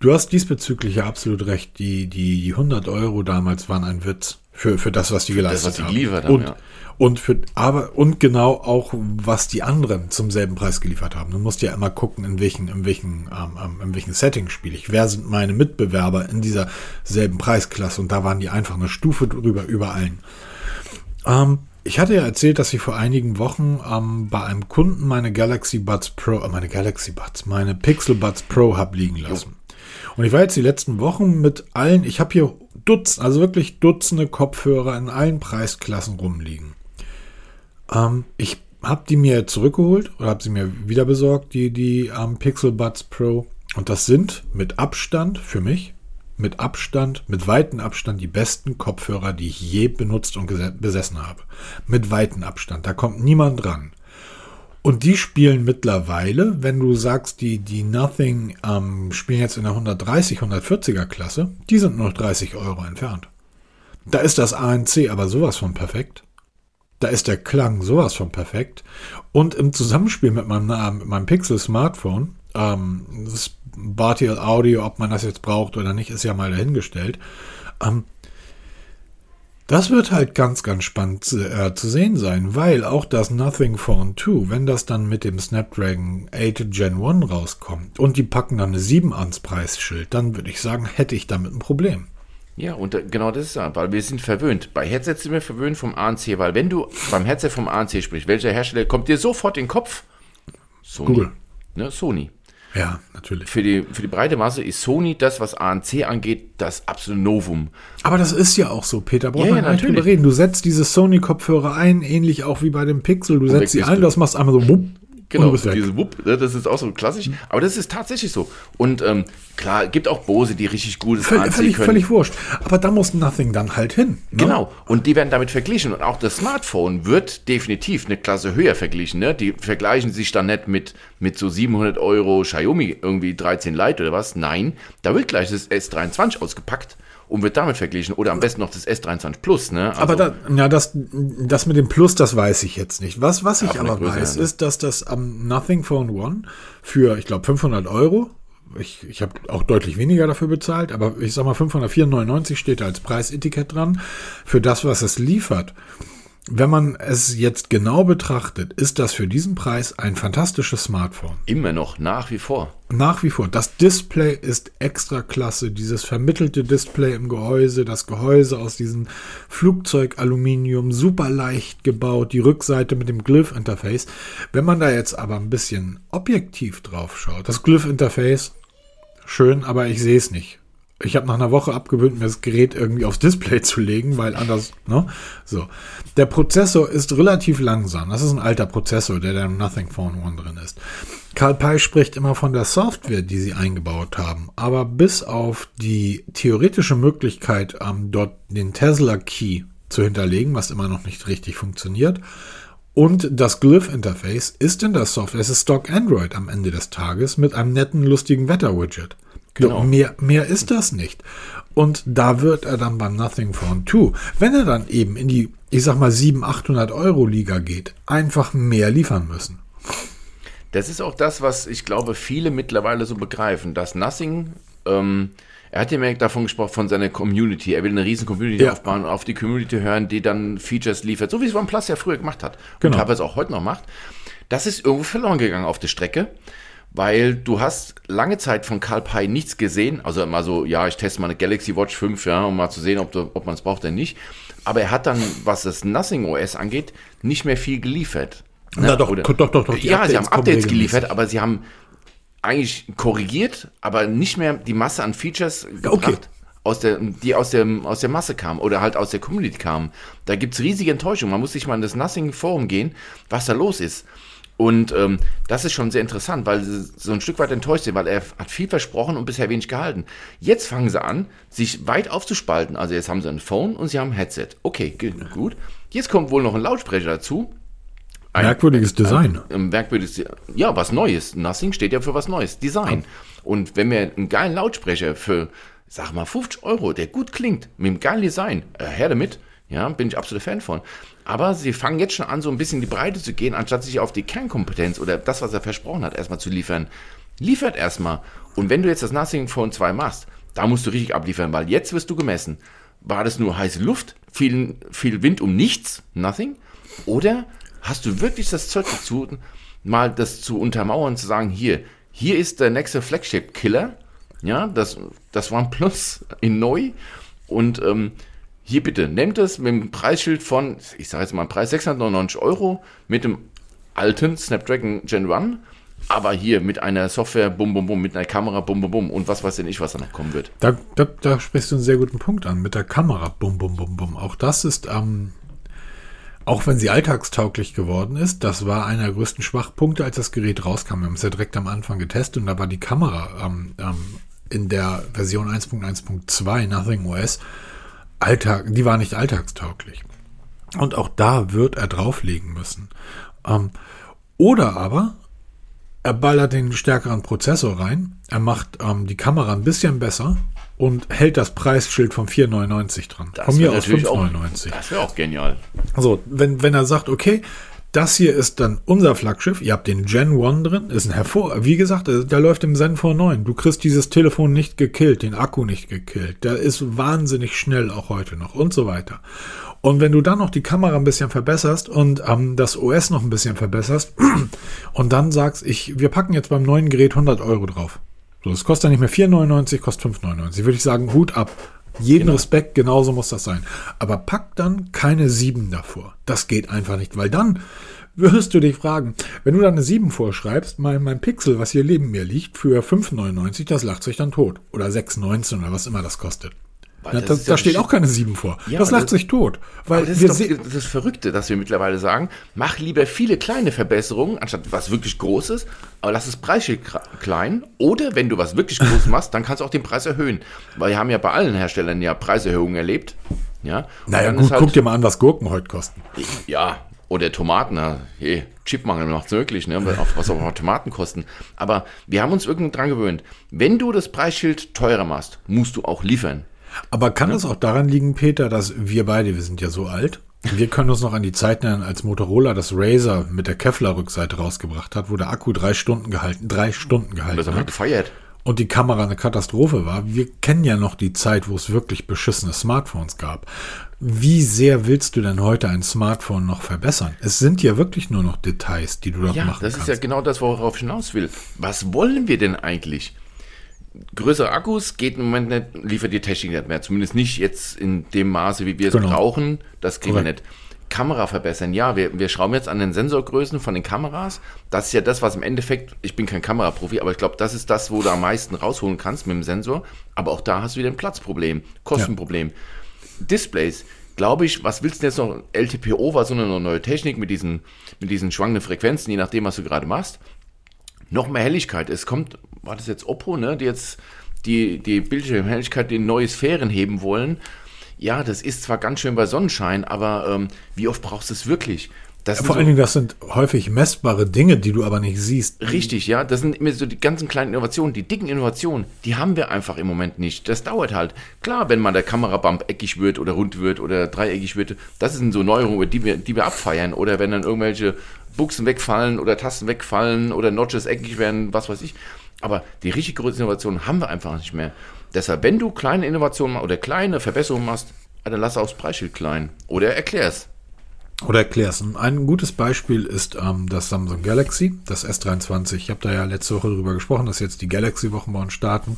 Du hast diesbezüglich ja absolut recht. Die, die, die 100 Euro damals waren ein Witz für, für das, was die geleistet das, was sie haben. haben, und, ja. und, für, aber, und genau auch, was die anderen zum selben Preis geliefert haben. Du musst ja immer gucken, in welchen, in welchen, ähm, ähm, in welchen Setting spiele ich. Wer sind meine Mitbewerber in dieser selben Preisklasse? Und da waren die einfach eine Stufe drüber über allen. Ähm, ich hatte ja erzählt, dass ich vor einigen Wochen ähm, bei einem Kunden meine Galaxy Buds Pro, äh, meine Galaxy Buds, meine Pixel Buds Pro habe liegen lassen. Und ich war jetzt die letzten Wochen mit allen, ich habe hier Dutzend, also wirklich Dutzende Kopfhörer in allen Preisklassen rumliegen. Ähm, ich habe die mir zurückgeholt oder habe sie mir wieder besorgt, die, die ähm, Pixel Buds Pro. Und das sind mit Abstand für mich mit Abstand, mit weitem Abstand die besten Kopfhörer, die ich je benutzt und besessen habe. Mit weitem Abstand. Da kommt niemand dran. Und die spielen mittlerweile, wenn du sagst, die, die Nothing ähm, spielen jetzt in der 130, 140er Klasse, die sind noch 30 Euro entfernt. Da ist das ANC aber sowas von perfekt. Da ist der Klang sowas von perfekt. Und im Zusammenspiel mit meinem, mit meinem Pixel Smartphone, ähm, das Bartial Audio, ob man das jetzt braucht oder nicht, ist ja mal dahingestellt. Ähm, das wird halt ganz, ganz spannend äh, zu sehen sein, weil auch das Nothing Phone 2, wenn das dann mit dem Snapdragon 8 Gen 1 rauskommt und die packen dann eine 7 ans Preisschild, dann würde ich sagen, hätte ich damit ein Problem. Ja, und äh, genau das ist ja, weil wir sind verwöhnt. Bei Headsets sind wir verwöhnt vom ANC, weil wenn du beim Headset vom ANC sprichst, welcher Hersteller kommt dir sofort in den Kopf? Sony. Google. Ne, Sony. Ja, natürlich. Für die, für die breite Masse ist Sony das, was ANC angeht, das absolute Novum. Aber das ist ja auch so, Peter. Braucht Ja, man ja, drüber natürlich. reden. Du setzt diese Sony-Kopfhörer ein, ähnlich auch wie bei dem Pixel. Du setzt sie ein, du. das machst einmal so wupp, Genau, diese Wupp, ne, das ist auch so klassisch. Aber das ist tatsächlich so. Und ähm, klar, gibt auch Bose, die richtig gutes Völlig, ANC völlig, können. völlig wurscht. Aber da muss Nothing dann halt hin. Ne? Genau, und die werden damit verglichen. Und auch das Smartphone wird definitiv eine Klasse höher verglichen. Ne? Die vergleichen sich dann nicht mit, mit so 700 Euro Xiaomi irgendwie 13 Lite oder was. Nein, da wird gleich das S23 ausgepackt und wird damit verglichen. Oder am besten noch das S23 Plus. Ne? Also, Aber da, ja, das, das mit dem Plus, das weiß ich jetzt nicht. Was, was ich aber Größe weiß, her, ne? ist, dass das am Nothing Phone One für, ich glaube, 500 Euro, ich, ich habe auch deutlich weniger dafür bezahlt, aber ich sag mal, 504,99 steht da als Preisetikett dran, für das, was es liefert. Wenn man es jetzt genau betrachtet, ist das für diesen Preis ein fantastisches Smartphone. immer noch, nach wie vor. Nach wie vor. Das Display ist extra klasse. Dieses vermittelte Display im Gehäuse, das Gehäuse aus diesem Flugzeugaluminium, super leicht gebaut, die Rückseite mit dem Glyph-Interface. Wenn man da jetzt aber ein bisschen objektiv drauf schaut, das Glyph-Interface, schön, aber ich sehe es nicht. Ich habe nach einer Woche abgewöhnt, mir das Gerät irgendwie aufs Display zu legen, weil anders, ne? So. Der Prozessor ist relativ langsam. Das ist ein alter Prozessor, der da im Nothing Phone One drin ist. Karl Pei spricht immer von der Software, die sie eingebaut haben. Aber bis auf die theoretische Möglichkeit, ähm, dort den Tesla Key zu hinterlegen, was immer noch nicht richtig funktioniert, und das Glyph-Interface ist in der Software, es ist Stock Android am Ende des Tages mit einem netten, lustigen Wetter-Widget. Genau. Mehr, mehr ist das nicht. Und da wird er dann beim Nothing Phone 2, wenn er dann eben in die, ich sag mal, 700, 800 Euro Liga geht, einfach mehr liefern müssen. Das ist auch das, was ich glaube, viele mittlerweile so begreifen, dass Nothing, ähm, Er hat ja mehr davon gesprochen, von seiner Community. Er will eine riesen Community Ja. aufbauen, auf die Community hören, die dann Features liefert, so wie es OnePlus ja früher gemacht hat Genau. und teilweise auch heute noch macht. Das ist irgendwo verloren gegangen auf der Strecke, weil du hast lange Zeit von Carl Pei nichts gesehen. Also mal so, ja, ich teste mal eine Galaxy Watch 5, ja, um mal zu sehen, ob, ob man es braucht oder nicht. Aber er hat dann, was das Nothing OS angeht, nicht mehr viel geliefert. Na Ne? doch, Oder- doch, doch, doch, Ja, sie haben Updates geliefert, aber sie haben eigentlich korrigiert, aber nicht mehr die Masse an Features gebracht, Okay. aus der, die aus der, aus der Masse kamen oder halt aus der Community kamen. Da gibt's riesige Enttäuschung. Man muss sich mal in das Nothing Forum gehen, was da los ist. Und ähm, das ist schon sehr interessant, weil sie so ein Stück weit enttäuscht sind, weil er hat viel versprochen und bisher wenig gehalten. Jetzt fangen sie an, sich weit aufzuspalten. Also jetzt haben sie ein Phone und sie haben ein Headset. Okay, gut. Jetzt kommt wohl noch ein Lautsprecher dazu. Ein- Merkwürdiges Design. ein merkwürdiges, ja, was Neues. Nothing steht ja für was Neues. Design. Und wenn wir einen geilen Lautsprecher für, sag mal, 50 Euro, der gut klingt, mit einem geilen Design, äh, her damit. Ja, bin ich absoluter Fan von. Aber sie fangen jetzt schon an, so ein bisschen in die Breite zu gehen, anstatt sich auf die Kernkompetenz oder das, was er versprochen hat, erstmal zu liefern. Liefert erstmal. Und wenn du jetzt das Nothing Phone 2 machst, da musst du richtig abliefern, weil jetzt wirst du gemessen. War das nur heiße Luft, viel, viel Wind um nichts, nothing? Oder hast du wirklich das Zeug dazu, mal das zu untermauern, zu sagen, hier, hier ist der nächste Flagship-Killer, ja, das, das OnePlus [laughs] in neu und ähm, hier bitte, nehmt es mit dem Preisschild von, ich sage jetzt mal Preis 699 Euro mit dem alten Snapdragon Gen 1, aber hier mit einer Software, bum, bum, bum, mit einer Kamera, bum, bum, bum und was weiß denn ich, was da noch kommen wird. Da, da, da sprichst du einen sehr guten Punkt an mit der Kamera. Bum, bum, bum, bum. Auch das ist, ähm, auch wenn sie alltagstauglich geworden ist, das war einer der größten Schwachpunkte, als das Gerät rauskam. Wir haben es ja direkt am Anfang getestet und da war die Kamera ähm, ähm, in der Version 1.1.2 Nothing OS Alltag, die war nicht alltagstauglich. Und auch da wird er drauflegen müssen. Ähm, oder aber er ballert den stärkeren Prozessor rein, er macht ähm, die Kamera ein bisschen besser und hält das Preisschild von 4,99 dran. Von mir aus natürlich auch- 5,99. Das wäre auch genial. So, wenn, wenn er sagt, okay, das hier ist dann unser Flaggschiff, ihr habt den Gen 1 drin, ist ein hervor, wie gesagt, äh, der läuft im Zen 9. Du kriegst dieses Telefon nicht gekillt, den Akku nicht gekillt. Der ist wahnsinnig schnell auch heute noch und so weiter. Und wenn du dann noch die Kamera ein bisschen verbesserst und ähm, das OS noch ein bisschen verbesserst [clears throat] und dann sagst, ich, wir packen jetzt beim neuen Gerät 100 Euro drauf. So, es kostet dann nicht mehr 4,99, kostet 5,99. Würde ich sagen, Hut ab. Jeden Respekt, genauso muss das sein. Aber pack dann keine 7 davor. Das geht einfach nicht, weil dann wirst du dich fragen, wenn du da eine 7 vorschreibst, mein, mein Pixel, was hier neben mir liegt, für 5,99, das lacht sich dann tot. Oder 6,19 oder was immer das kostet. Ja, da da steht auch keine 7 vor. Ja, das lacht das- sich tot. Weil das ist doch das Verrückte, dass wir mittlerweile sagen, mach lieber viele kleine Verbesserungen, anstatt was wirklich Großes, aber lass das Preisschild klein. Oder wenn du was wirklich Großes [laughs] machst, dann kannst du auch den Preis erhöhen. Weil wir haben ja bei allen Herstellern ja Preiserhöhungen erlebt. Ja, Und Naja, gut, halt- guck dir mal an, was Gurken heute kosten. Ja, oder Tomaten, hey, Chipmangel macht es möglich, ne? was auch Tomaten kosten. Aber wir haben uns irgendwie dran gewöhnt. Wenn du das Preisschild teurer machst, musst du auch liefern. Aber kann es auch daran liegen, Peter, dass wir beide, wir sind ja so alt, wir können uns noch an die Zeit erinnern, als Motorola das Razer mit der Kevlar-Rückseite rausgebracht hat, wo der Akku drei Stunden gehalten, drei Stunden Das gehalten wir hat gefeiert. und die Kamera eine Katastrophe war. Wir kennen ja noch die Zeit, wo es wirklich beschissene Smartphones gab. Wie sehr willst du denn heute ein Smartphone noch verbessern? Es sind ja wirklich nur noch Details, die du dort Ja, machen das kannst. ist ja genau das, worauf ich hinaus will. Was wollen wir denn eigentlich? Größere Akkus geht im Moment nicht, liefert die Technik nicht mehr. Zumindest nicht jetzt in dem Maße, wie wir es Genau. brauchen. Das kriegen wir Korrekt. nicht. Kamera verbessern, ja, wir, wir schrauben jetzt an den Sensorgrößen von den Kameras. Das ist ja das, was im Endeffekt, ich bin kein Kameraprofi, aber ich glaube, das ist das, wo du am meisten rausholen kannst mit dem Sensor. Aber auch da hast du wieder ein Platzproblem, Kostenproblem. Displays, glaube ich, was willst du jetzt noch? LTPO war so eine neue Technik mit diesen, mit diesen schwankenden Frequenzen, je nachdem, was du gerade machst. Noch mehr Helligkeit. Es kommt, war das jetzt Oppo, ne, die jetzt die, die Bildschirmhelligkeit in neue Sphären heben wollen. Ja, das ist zwar ganz schön bei Sonnenschein, aber ähm, wie oft brauchst du es wirklich? Sind Vor so- allen Dingen, das sind häufig messbare Dinge, die du aber nicht siehst. Richtig, ja. Das sind immer so die ganzen kleinen Innovationen, die dicken Innovationen, die haben wir einfach im Moment nicht. Das dauert halt. Klar, wenn mal der Kamerabump eckig wird oder rund wird oder dreieckig wird, das sind so Neuerungen, die wir, die wir abfeiern. Oder wenn dann irgendwelche Buchsen wegfallen oder Tasten wegfallen oder Notches eckig werden, was weiß ich. Aber die richtig großen Innovationen haben wir einfach nicht mehr. Deshalb, wenn du kleine Innovationen oder kleine Verbesserungen machst, dann lass aufs Preisschild klein. Oder erklär's. Oder erklär's. Ein gutes Beispiel ist ähm, das Samsung Galaxy, das S23. Ich habe da ja letzte Woche drüber gesprochen, dass jetzt die Galaxy-Wochen bei uns starten.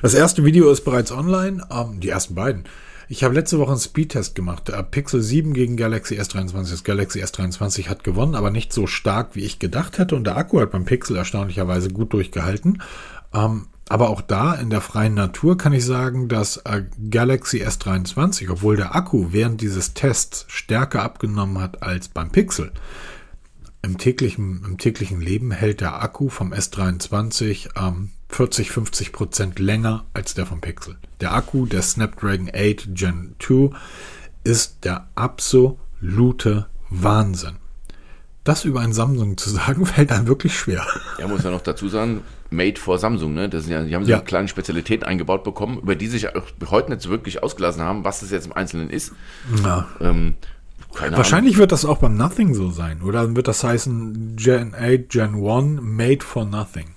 Das erste Video ist bereits online, ähm, die ersten beiden. Ich habe letzte Woche einen Speedtest gemacht. Der Pixel 7 gegen Galaxy S23. Das Galaxy S23 hat gewonnen, aber nicht so stark, wie ich gedacht hätte. Und der Akku hat beim Pixel erstaunlicherweise gut durchgehalten. Ähm, aber auch da in der freien Natur kann ich sagen, dass äh, Galaxy S23, obwohl der Akku während dieses Tests stärker abgenommen hat als beim Pixel, im täglichen, im täglichen Leben hält der Akku vom S23 ähm, 40, 50 Prozent länger als der vom Pixel. Der Akku der Snapdragon 8 Gen 2 ist der absolute Wahnsinn. Das über ein Samsung zu sagen, [laughs] fällt einem wirklich schwer. Ja, muss ja noch dazu sagen, made for Samsung, ne? Das sind ja, die haben so ja. eine kleine Spezialität eingebaut bekommen, über die sich auch heute nicht so wirklich ausgelassen haben, was das jetzt im Einzelnen ist. Ähm, Wahrscheinlich Ahnung. wird das auch beim Nothing so sein, oder? Dann wird das heißen Gen 8, Gen 1, made for nothing.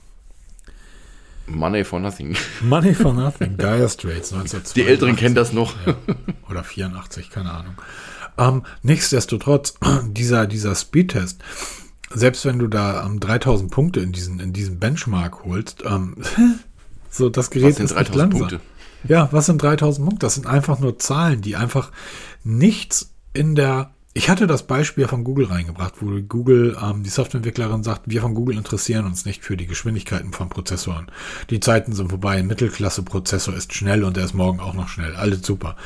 Money for Nothing. [laughs] Money for Nothing, Dire Straits 1982. Die Älteren kennen das noch. Ja. Oder 84, keine Ahnung. Ähm, nichtsdestotrotz, [clears throat] dieser, dieser Speedtest, selbst wenn du da ähm, 3000 Punkte in diesen, in diesem Benchmark holst, ähm, [laughs] so das Gerät ist nicht langsam. Punkte? Ja, was sind 3000 Punkte? Das sind einfach nur Zahlen, die einfach nichts in der ich hatte das Beispiel von Google reingebracht, wo Google, ähm, die Softwareentwicklerin sagt, wir von Google interessieren uns nicht für die Geschwindigkeiten von Prozessoren. Die Zeiten sind vorbei. Ein Mittelklasse-Prozessor ist schnell und der ist morgen auch noch schnell. Alles super.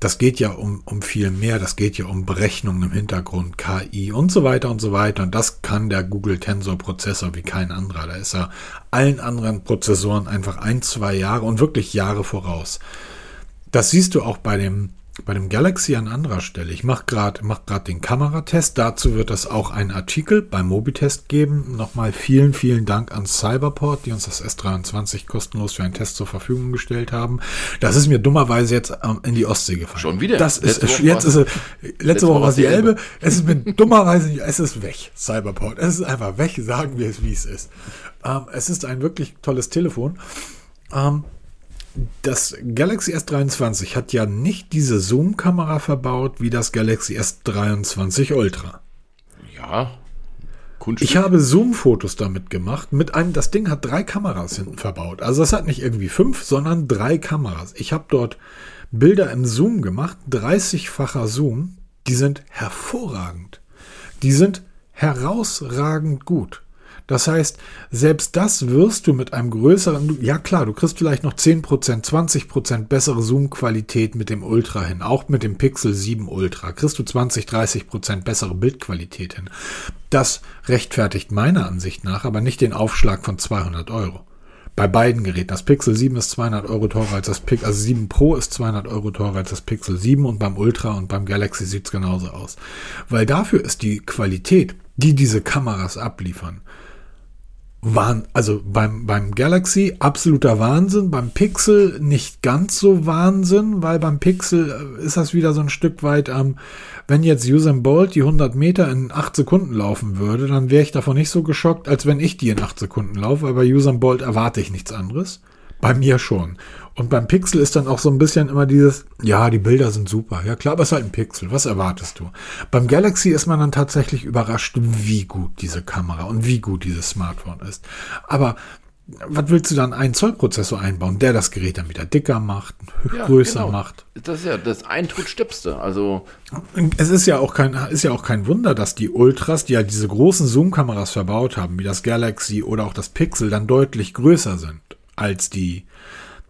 Das geht ja um, um viel mehr. Das geht ja um Berechnungen im Hintergrund, KI und so weiter und so weiter. Und das kann der Google Tensor Prozessor wie kein anderer. Da ist er allen anderen Prozessoren einfach ein, zwei Jahre und wirklich Jahre voraus. Das siehst du auch bei dem bei dem Galaxy an anderer Stelle. Ich mache gerade mach grad den Kameratest. Dazu wird es auch einen Artikel beim Mobitest geben. Nochmal vielen, vielen Dank an Cyberport, die uns das S23 kostenlos für einen Test zur Verfügung gestellt haben. Das ist mir dummerweise jetzt ähm, in die Ostsee gefallen. Schon wieder? Das ist, letzte jetzt ist letzte, letzte Woche war es die Elbe. Elbe. Es ist mir dummerweise, es ist weg, Cyberport. Es ist einfach weg, sagen wir es, wie es ist. Ähm, es ist ein wirklich tolles Telefon. Ähm, das Galaxy S23 hat ja nicht diese Zoom-Kamera verbaut wie das Galaxy S23 Ultra. Ja. Kunststück. Ich habe Zoom-Fotos damit gemacht. Mit einem, das Ding hat drei Kameras hinten verbaut. Also es hat nicht irgendwie fünf, sondern drei Kameras. Ich habe dort Bilder im Zoom gemacht, 30-facher Zoom. Die sind hervorragend. Die sind herausragend gut. Das heißt, selbst das wirst du mit einem größeren, ja klar, du kriegst vielleicht noch 10%, 20% bessere Zoom-Qualität mit dem Ultra hin. Auch mit dem Pixel 7 Ultra kriegst du 20, 30% bessere Bildqualität hin. Das rechtfertigt meiner Ansicht nach aber nicht den Aufschlag von 200 Euro. Bei beiden Geräten. Das Pixel 7 ist 200 Euro teurer als das Pixel, also 7 Pro ist 200 Euro teurer als das Pixel 7 und beim Ultra und beim Galaxy sieht es genauso aus. Weil dafür ist die Qualität, die diese Kameras abliefern, waren, also beim, beim Galaxy absoluter Wahnsinn, beim Pixel nicht ganz so Wahnsinn, weil beim Pixel äh, ist das wieder so ein Stück weit am, ähm, wenn jetzt Usain Bolt die 100 Meter in 8 Sekunden laufen würde, dann wäre ich davon nicht so geschockt, als wenn ich die in 8 Sekunden laufe, aber bei Usain Bolt erwarte ich nichts anderes. Bei mir schon. Und beim Pixel ist dann auch so ein bisschen immer dieses, ja, die Bilder sind super. Ja klar, aber es ist halt ein Pixel. Was erwartest du? Beim Galaxy ist man dann tatsächlich überrascht, wie gut diese Kamera und wie gut dieses Smartphone ist. Aber was willst du dann einen Zoll Prozessor einbauen, der das Gerät dann wieder dicker macht, ja, größer genau. macht? Das ist ja das Eintodstippste. Also es ist ja auch kein ist ja auch kein Wunder, dass die Ultras, die ja diese großen Zoom-Kameras verbaut haben, wie das Galaxy oder auch das Pixel, dann deutlich größer sind als die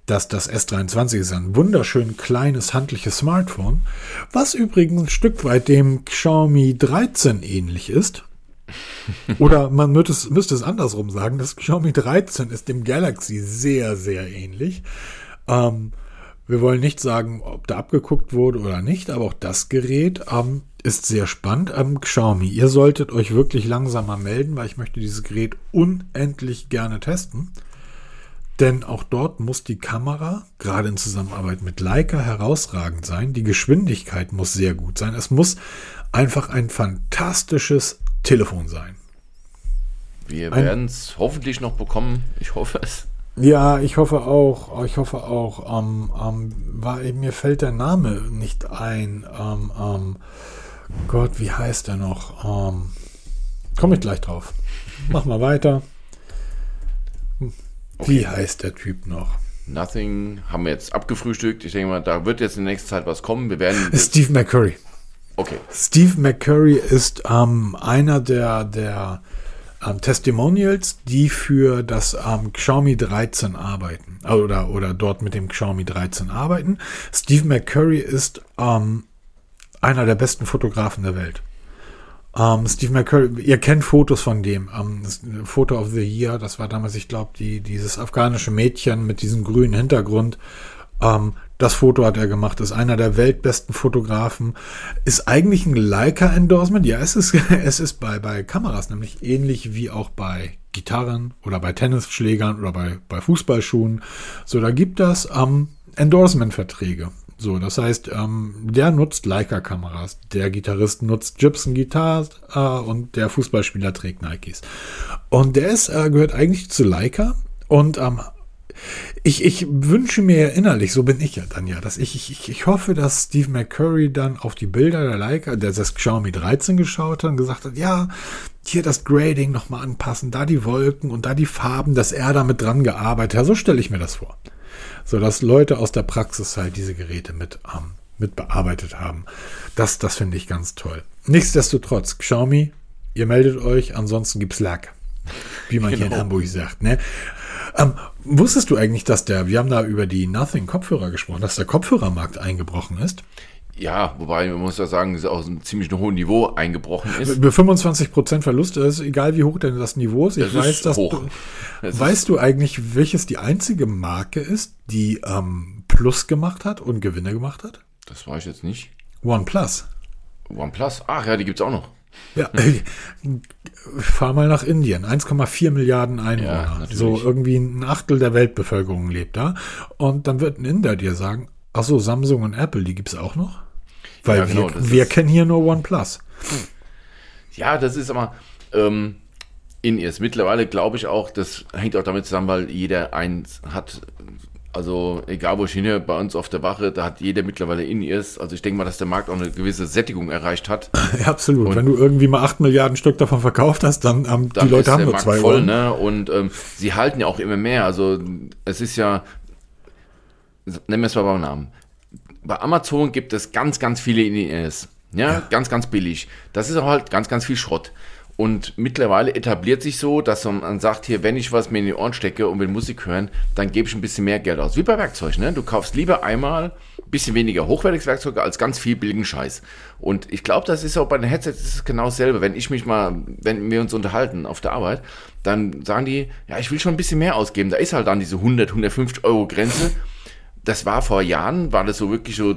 dass das S23 ist ein wunderschön kleines handliches Smartphone, was übrigens ein Stück weit dem Xiaomi 13 ähnlich ist. [laughs] Oder man müsste es, müsste es andersrum sagen, das Xiaomi 13 ist dem Galaxy sehr, sehr ähnlich. Ähm, wir wollen nicht sagen, ob da abgeguckt wurde oder nicht, aber auch das Gerät ähm, ist sehr spannend. Ähm, Xiaomi, ihr solltet euch wirklich langsamer melden, weil ich möchte dieses Gerät unendlich gerne testen. Denn auch dort muss die Kamera, gerade in Zusammenarbeit mit Leica, herausragend sein. Die Geschwindigkeit muss sehr gut sein. Es muss einfach ein fantastisches Telefon sein. Wir werden es hoffentlich noch bekommen. Ich hoffe es. Ja, ich hoffe auch. Ich hoffe auch. Ähm, ähm, weil mir fällt der Name nicht ein. Ähm, ähm, Gott, wie heißt der noch? Ähm, Komme ich gleich drauf. Mach mal weiter. Wie heißt der Typ noch? Nothing haben wir jetzt abgefrühstückt. Ich denke mal, da wird jetzt in der nächsten Zeit was kommen. Wir werden. [laughs] Steve McCurry. Okay. Steve McCurry ist ähm, einer der, der ähm, Testimonials, die für das ähm, Xiaomi 13 arbeiten. Oder, oder dort mit dem Xiaomi 13 arbeiten. Steve McCurry ist ähm, einer der besten Fotografen der Welt. Ähm, Steve McCurry, ihr kennt Fotos von dem. Ähm, Foto of the Year, das war damals, ich glaube, die, dieses afghanische Mädchen mit diesem grünen Hintergrund. Ähm, das Foto hat er gemacht, ist einer der weltbesten Fotografen. Ist eigentlich ein Leica-Endorsement. Ja, es ist, [laughs] es ist bei, bei Kameras nämlich ähnlich wie auch bei Gitarren oder bei Tennisschlägern oder bei, bei Fußballschuhen. So, da gibt das ähm, Endorsement-Verträge. So, das heißt, ähm, der nutzt Leica-Kameras, der Gitarrist nutzt Gibson Guitars äh, und der Fußballspieler trägt Nikes. Und der ist, äh, gehört eigentlich zu Leica und ähm, ich, ich wünsche mir innerlich, so bin ich ja dann ja, dass ich, ich, ich hoffe, dass Steve McCurry dann auf die Bilder der Leica, der das Xiaomi 13 geschaut hat und gesagt hat, ja, hier das Grading nochmal anpassen, da die Wolken und da die Farben, dass er damit dran gearbeitet hat. So stelle ich mir das vor so dass Leute aus der Praxis halt diese Geräte mit, ähm, mit bearbeitet haben. Das, das finde ich ganz toll. Nichtsdestotrotz, Xiaomi, ihr meldet euch, ansonsten gibt's Lack. Wie man genau. hier in genau. Hamburg sagt, ne? Ähm, wusstest du eigentlich, dass der, wir haben da über die Nothing Kopfhörer gesprochen, dass der Kopfhörermarkt eingebrochen ist? Ja, wobei man muss ja sagen, es aus einem ziemlich hohen Niveau eingebrochen ist. Über 25% Verlust, ist egal wie hoch denn das Niveau ist. Ich das weiß, ist dass hoch. Du, das weißt du eigentlich, welches die einzige Marke ist, die ähm, Plus gemacht hat und Gewinne gemacht hat? Das weiß ich jetzt nicht. OnePlus. OnePlus, ach ja, die gibt's auch noch. Ja, fahr mal nach Indien. 1,4 Milliarden Einwohner. Ja, so irgendwie ein Achtel der Weltbevölkerung lebt da. Und dann wird ein Inder dir sagen, ach so, Samsung und Apple, die gibt's auch noch? Weil ja, genau, wir, wir kennen hier nur OnePlus. Ja, das ist aber ähm, in ears. Mittlerweile glaube ich auch, das hängt auch damit zusammen, weil jeder eins hat. Also egal wo ich hin, bei uns auf der Wache, da hat jeder mittlerweile in ears. Also ich denke mal, dass der Markt auch eine gewisse Sättigung erreicht hat. [laughs] Ja, absolut. Und Wenn du irgendwie mal 8 Milliarden Stück davon verkauft hast, dann ähm, die Leute haben nur Markt zwei voll, ne? Und ähm, sie halten ja auch immer mehr. Also es ist ja, nennen wir es mal beim Namen bei Amazon gibt es ganz, ganz viele INS. Ja, ja, ganz, ganz billig. Das ist auch halt ganz, ganz viel Schrott. Und mittlerweile etabliert sich so, dass man sagt, hier, wenn ich was mir in die Ohren stecke und will Musik hören, dann gebe ich ein bisschen mehr Geld aus. Wie bei Werkzeug, ne? Du kaufst lieber einmal ein bisschen weniger hochwertiges Werkzeug als ganz viel billigen Scheiß. Und ich glaube, das ist auch bei den Headsets ist genau dasselbe. Wenn ich mich mal, wenn wir uns unterhalten auf der Arbeit, dann sagen die, ja, ich will schon ein bisschen mehr ausgeben. Da ist halt dann diese 100, 150 Euro Grenze das war vor Jahren, war das so wirklich so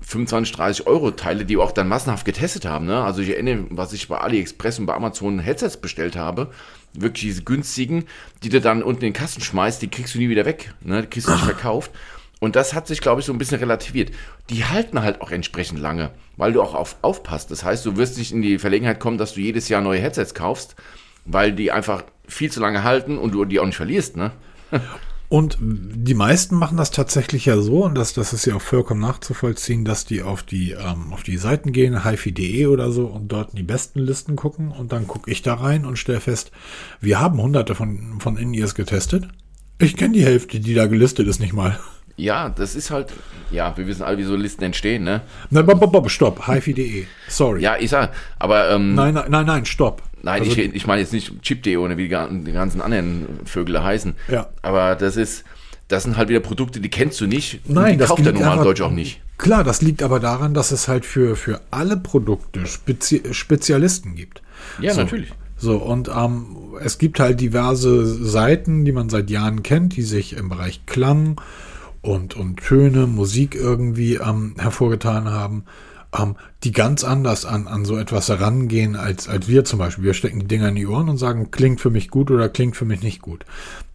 25, 30 Euro Teile, die auch dann massenhaft getestet haben. Ne? Also ich erinnere, was ich bei AliExpress und bei Amazon Headsets bestellt habe, wirklich diese günstigen, die du dann unten in den Kasten schmeißt, die kriegst du nie wieder weg, ne? die kriegst du nicht verkauft. Und das hat sich, glaube ich, so ein bisschen relativiert. Die halten halt auch entsprechend lange, weil du auch auf, aufpasst. Das heißt, du wirst nicht in die Verlegenheit kommen, dass du jedes Jahr neue Headsets kaufst, weil die einfach viel zu lange halten und du die auch nicht verlierst. Ne? [laughs] Und die meisten machen das tatsächlich ja so, und das, das ist ja auch vollkommen nachzuvollziehen, dass die auf die, ähm, auf die Seiten gehen, hifi.de oder so, und dort in die besten Listen gucken. Und dann gucke ich da rein und stelle fest, wir haben hunderte von, von In-Ears getestet. Ich kenne die Hälfte, die da gelistet ist, nicht mal. Ja, das ist halt, ja, wir wissen alle, wie so Listen entstehen, ne? Nein, bob, bob, stopp, hifi.de. Sorry. Ja, ich sag, aber. Ähm, nein, nein, nein, nein, stopp. Nein, also, ich, ich meine jetzt nicht Chip.de oder wie die ganzen anderen Vögel heißen. Ja. Aber das ist, das sind halt wieder Produkte, die kennst du nicht. Nein, die das kauft der normale Deutsch auch nicht. Klar, das liegt aber daran, dass es halt für, für alle Produkte Spezi Spezialisten gibt. Ja, so. natürlich. So, und ähm, es gibt halt diverse Seiten, die man seit Jahren kennt, die sich im Bereich Klang und, und Töne, Musik irgendwie ähm, hervorgetan haben ähm, die ganz anders an, an so etwas herangehen als, als wir zum Beispiel. Wir stecken die Dinger in die Ohren und sagen, klingt für mich gut oder klingt für mich nicht gut.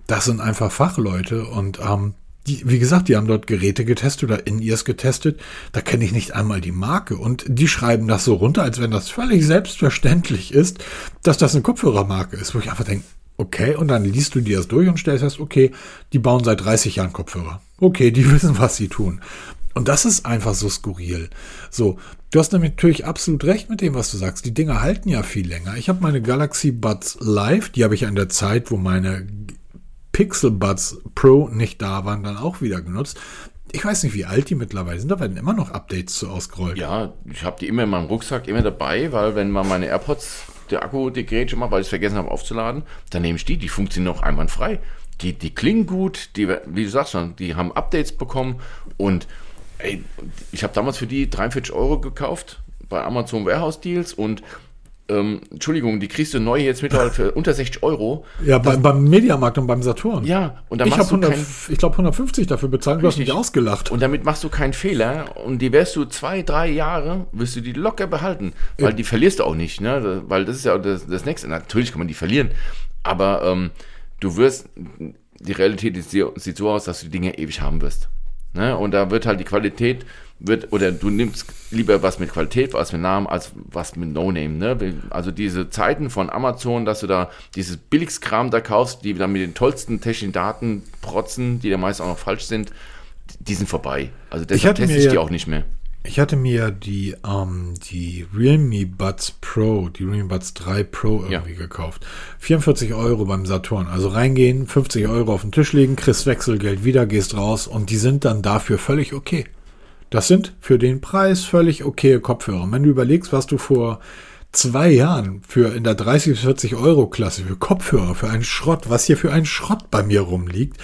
Das sind einfach Fachleute und ähm, die, wie gesagt, die haben dort Geräte getestet oder in ihrs getestet. Da kenne ich nicht einmal die Marke. Und die schreiben das so runter, als wenn das völlig selbstverständlich ist, dass das eine Kopfhörermarke ist, wo ich einfach denke, Okay, und dann liest du dir das durch und stellst fest, okay, die bauen seit 30 Jahren Kopfhörer. Okay, die [laughs] wissen, was sie tun. Und das ist einfach so skurril. So, du hast natürlich absolut recht mit dem, was du sagst. Die Dinger halten ja viel länger. Ich habe meine Galaxy Buds Live, die habe ich an der Zeit, wo meine Pixel Buds Pro nicht da waren, dann auch wieder genutzt. Ich weiß nicht, wie alt die mittlerweile sind. Da werden immer noch Updates zu ausgerollt. Ja, ich habe die immer in meinem Rucksack immer dabei, weil wenn man meine AirPods, der Akku degradiert schon mal, weil ich es vergessen habe aufzuladen, dann nehme ich die. Die funktionieren auch einwandfrei. Die, die klingen gut, die, wie du sagst schon, die haben Updates bekommen und ey, ich habe damals für die 43 Euro gekauft bei Amazon Warehouse Deals und ähm, Entschuldigung, die kriegst du neu jetzt mittlerweile für unter 60 Euro. Ja, beim, beim Mediamarkt und beim Saturn. Ja, und dann ich machst du kein, ich glaube 150 dafür bezahlt, du hast mich ausgelacht. und damit machst du keinen Fehler und die wirst du zwei, drei Jahre, wirst du die locker behalten, weil die verlierst du auch nicht, ne? weil das ist ja das, das Nächste. Natürlich kann man die verlieren, aber ähm, du wirst, die Realität sieht so aus, dass du die Dinge ewig haben wirst. Ne? Und da wird halt die Qualität, wird, oder du nimmst lieber was mit Qualität, was mit Namen, als was mit No-Name. Ne? Also diese Zeiten von Amazon, dass du da dieses Billigskram da kaufst, die dann mit den tollsten technischen Daten protzen, die da meist auch noch falsch sind, die sind vorbei. Also deshalb teste ich ja- die auch nicht mehr. Ich hatte mir die, ähm, die Realme Buds Pro, die Realme Buds 3 Pro irgendwie gekauft. 44 Euro beim Saturn. Also reingehen, 50 Euro auf den Tisch legen, kriegst Wechselgeld wieder, gehst raus und die sind dann dafür völlig okay. Das sind für den Preis völlig okay Kopfhörer. Und wenn du überlegst, was du vor zwei Jahren für in der 30 bis 40 Euro Klasse für Kopfhörer, für einen Schrott, was hier für ein Schrott bei mir rumliegt,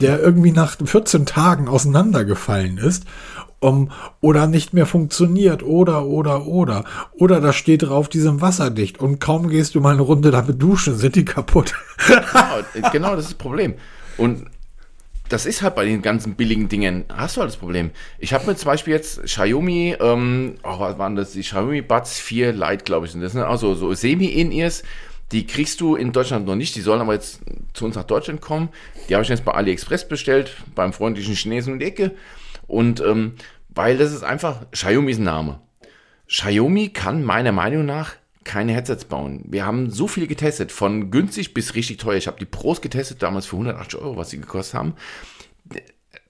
der irgendwie nach 14 Tagen auseinandergefallen ist, um, oder nicht mehr funktioniert, oder, oder, oder. Oder da steht drauf, die sind wasserdicht und kaum gehst du mal eine Runde damit duschen, sind die kaputt. Genau, genau, das ist das Problem. Und das ist halt bei den ganzen billigen Dingen, hast du halt das Problem. Ich habe mir zum Beispiel jetzt Xiaomi, ähm, oh, was waren das? Die Xiaomi Buds 4 Lite, glaube ich, sind das, ne? Also so Semi-In-Ears, die kriegst du in Deutschland noch nicht, die sollen aber jetzt zu uns nach Deutschland kommen. Die habe ich jetzt bei AliExpress bestellt, beim freundlichen Chinesen die Ecke. Und ähm, weil das ist einfach, Xiaomi ist ein Name. Xiaomi kann meiner Meinung nach keine Headsets bauen. Wir haben so viele getestet, von günstig bis richtig teuer. Ich habe die Pros getestet, damals für 180 Euro, was sie gekostet haben.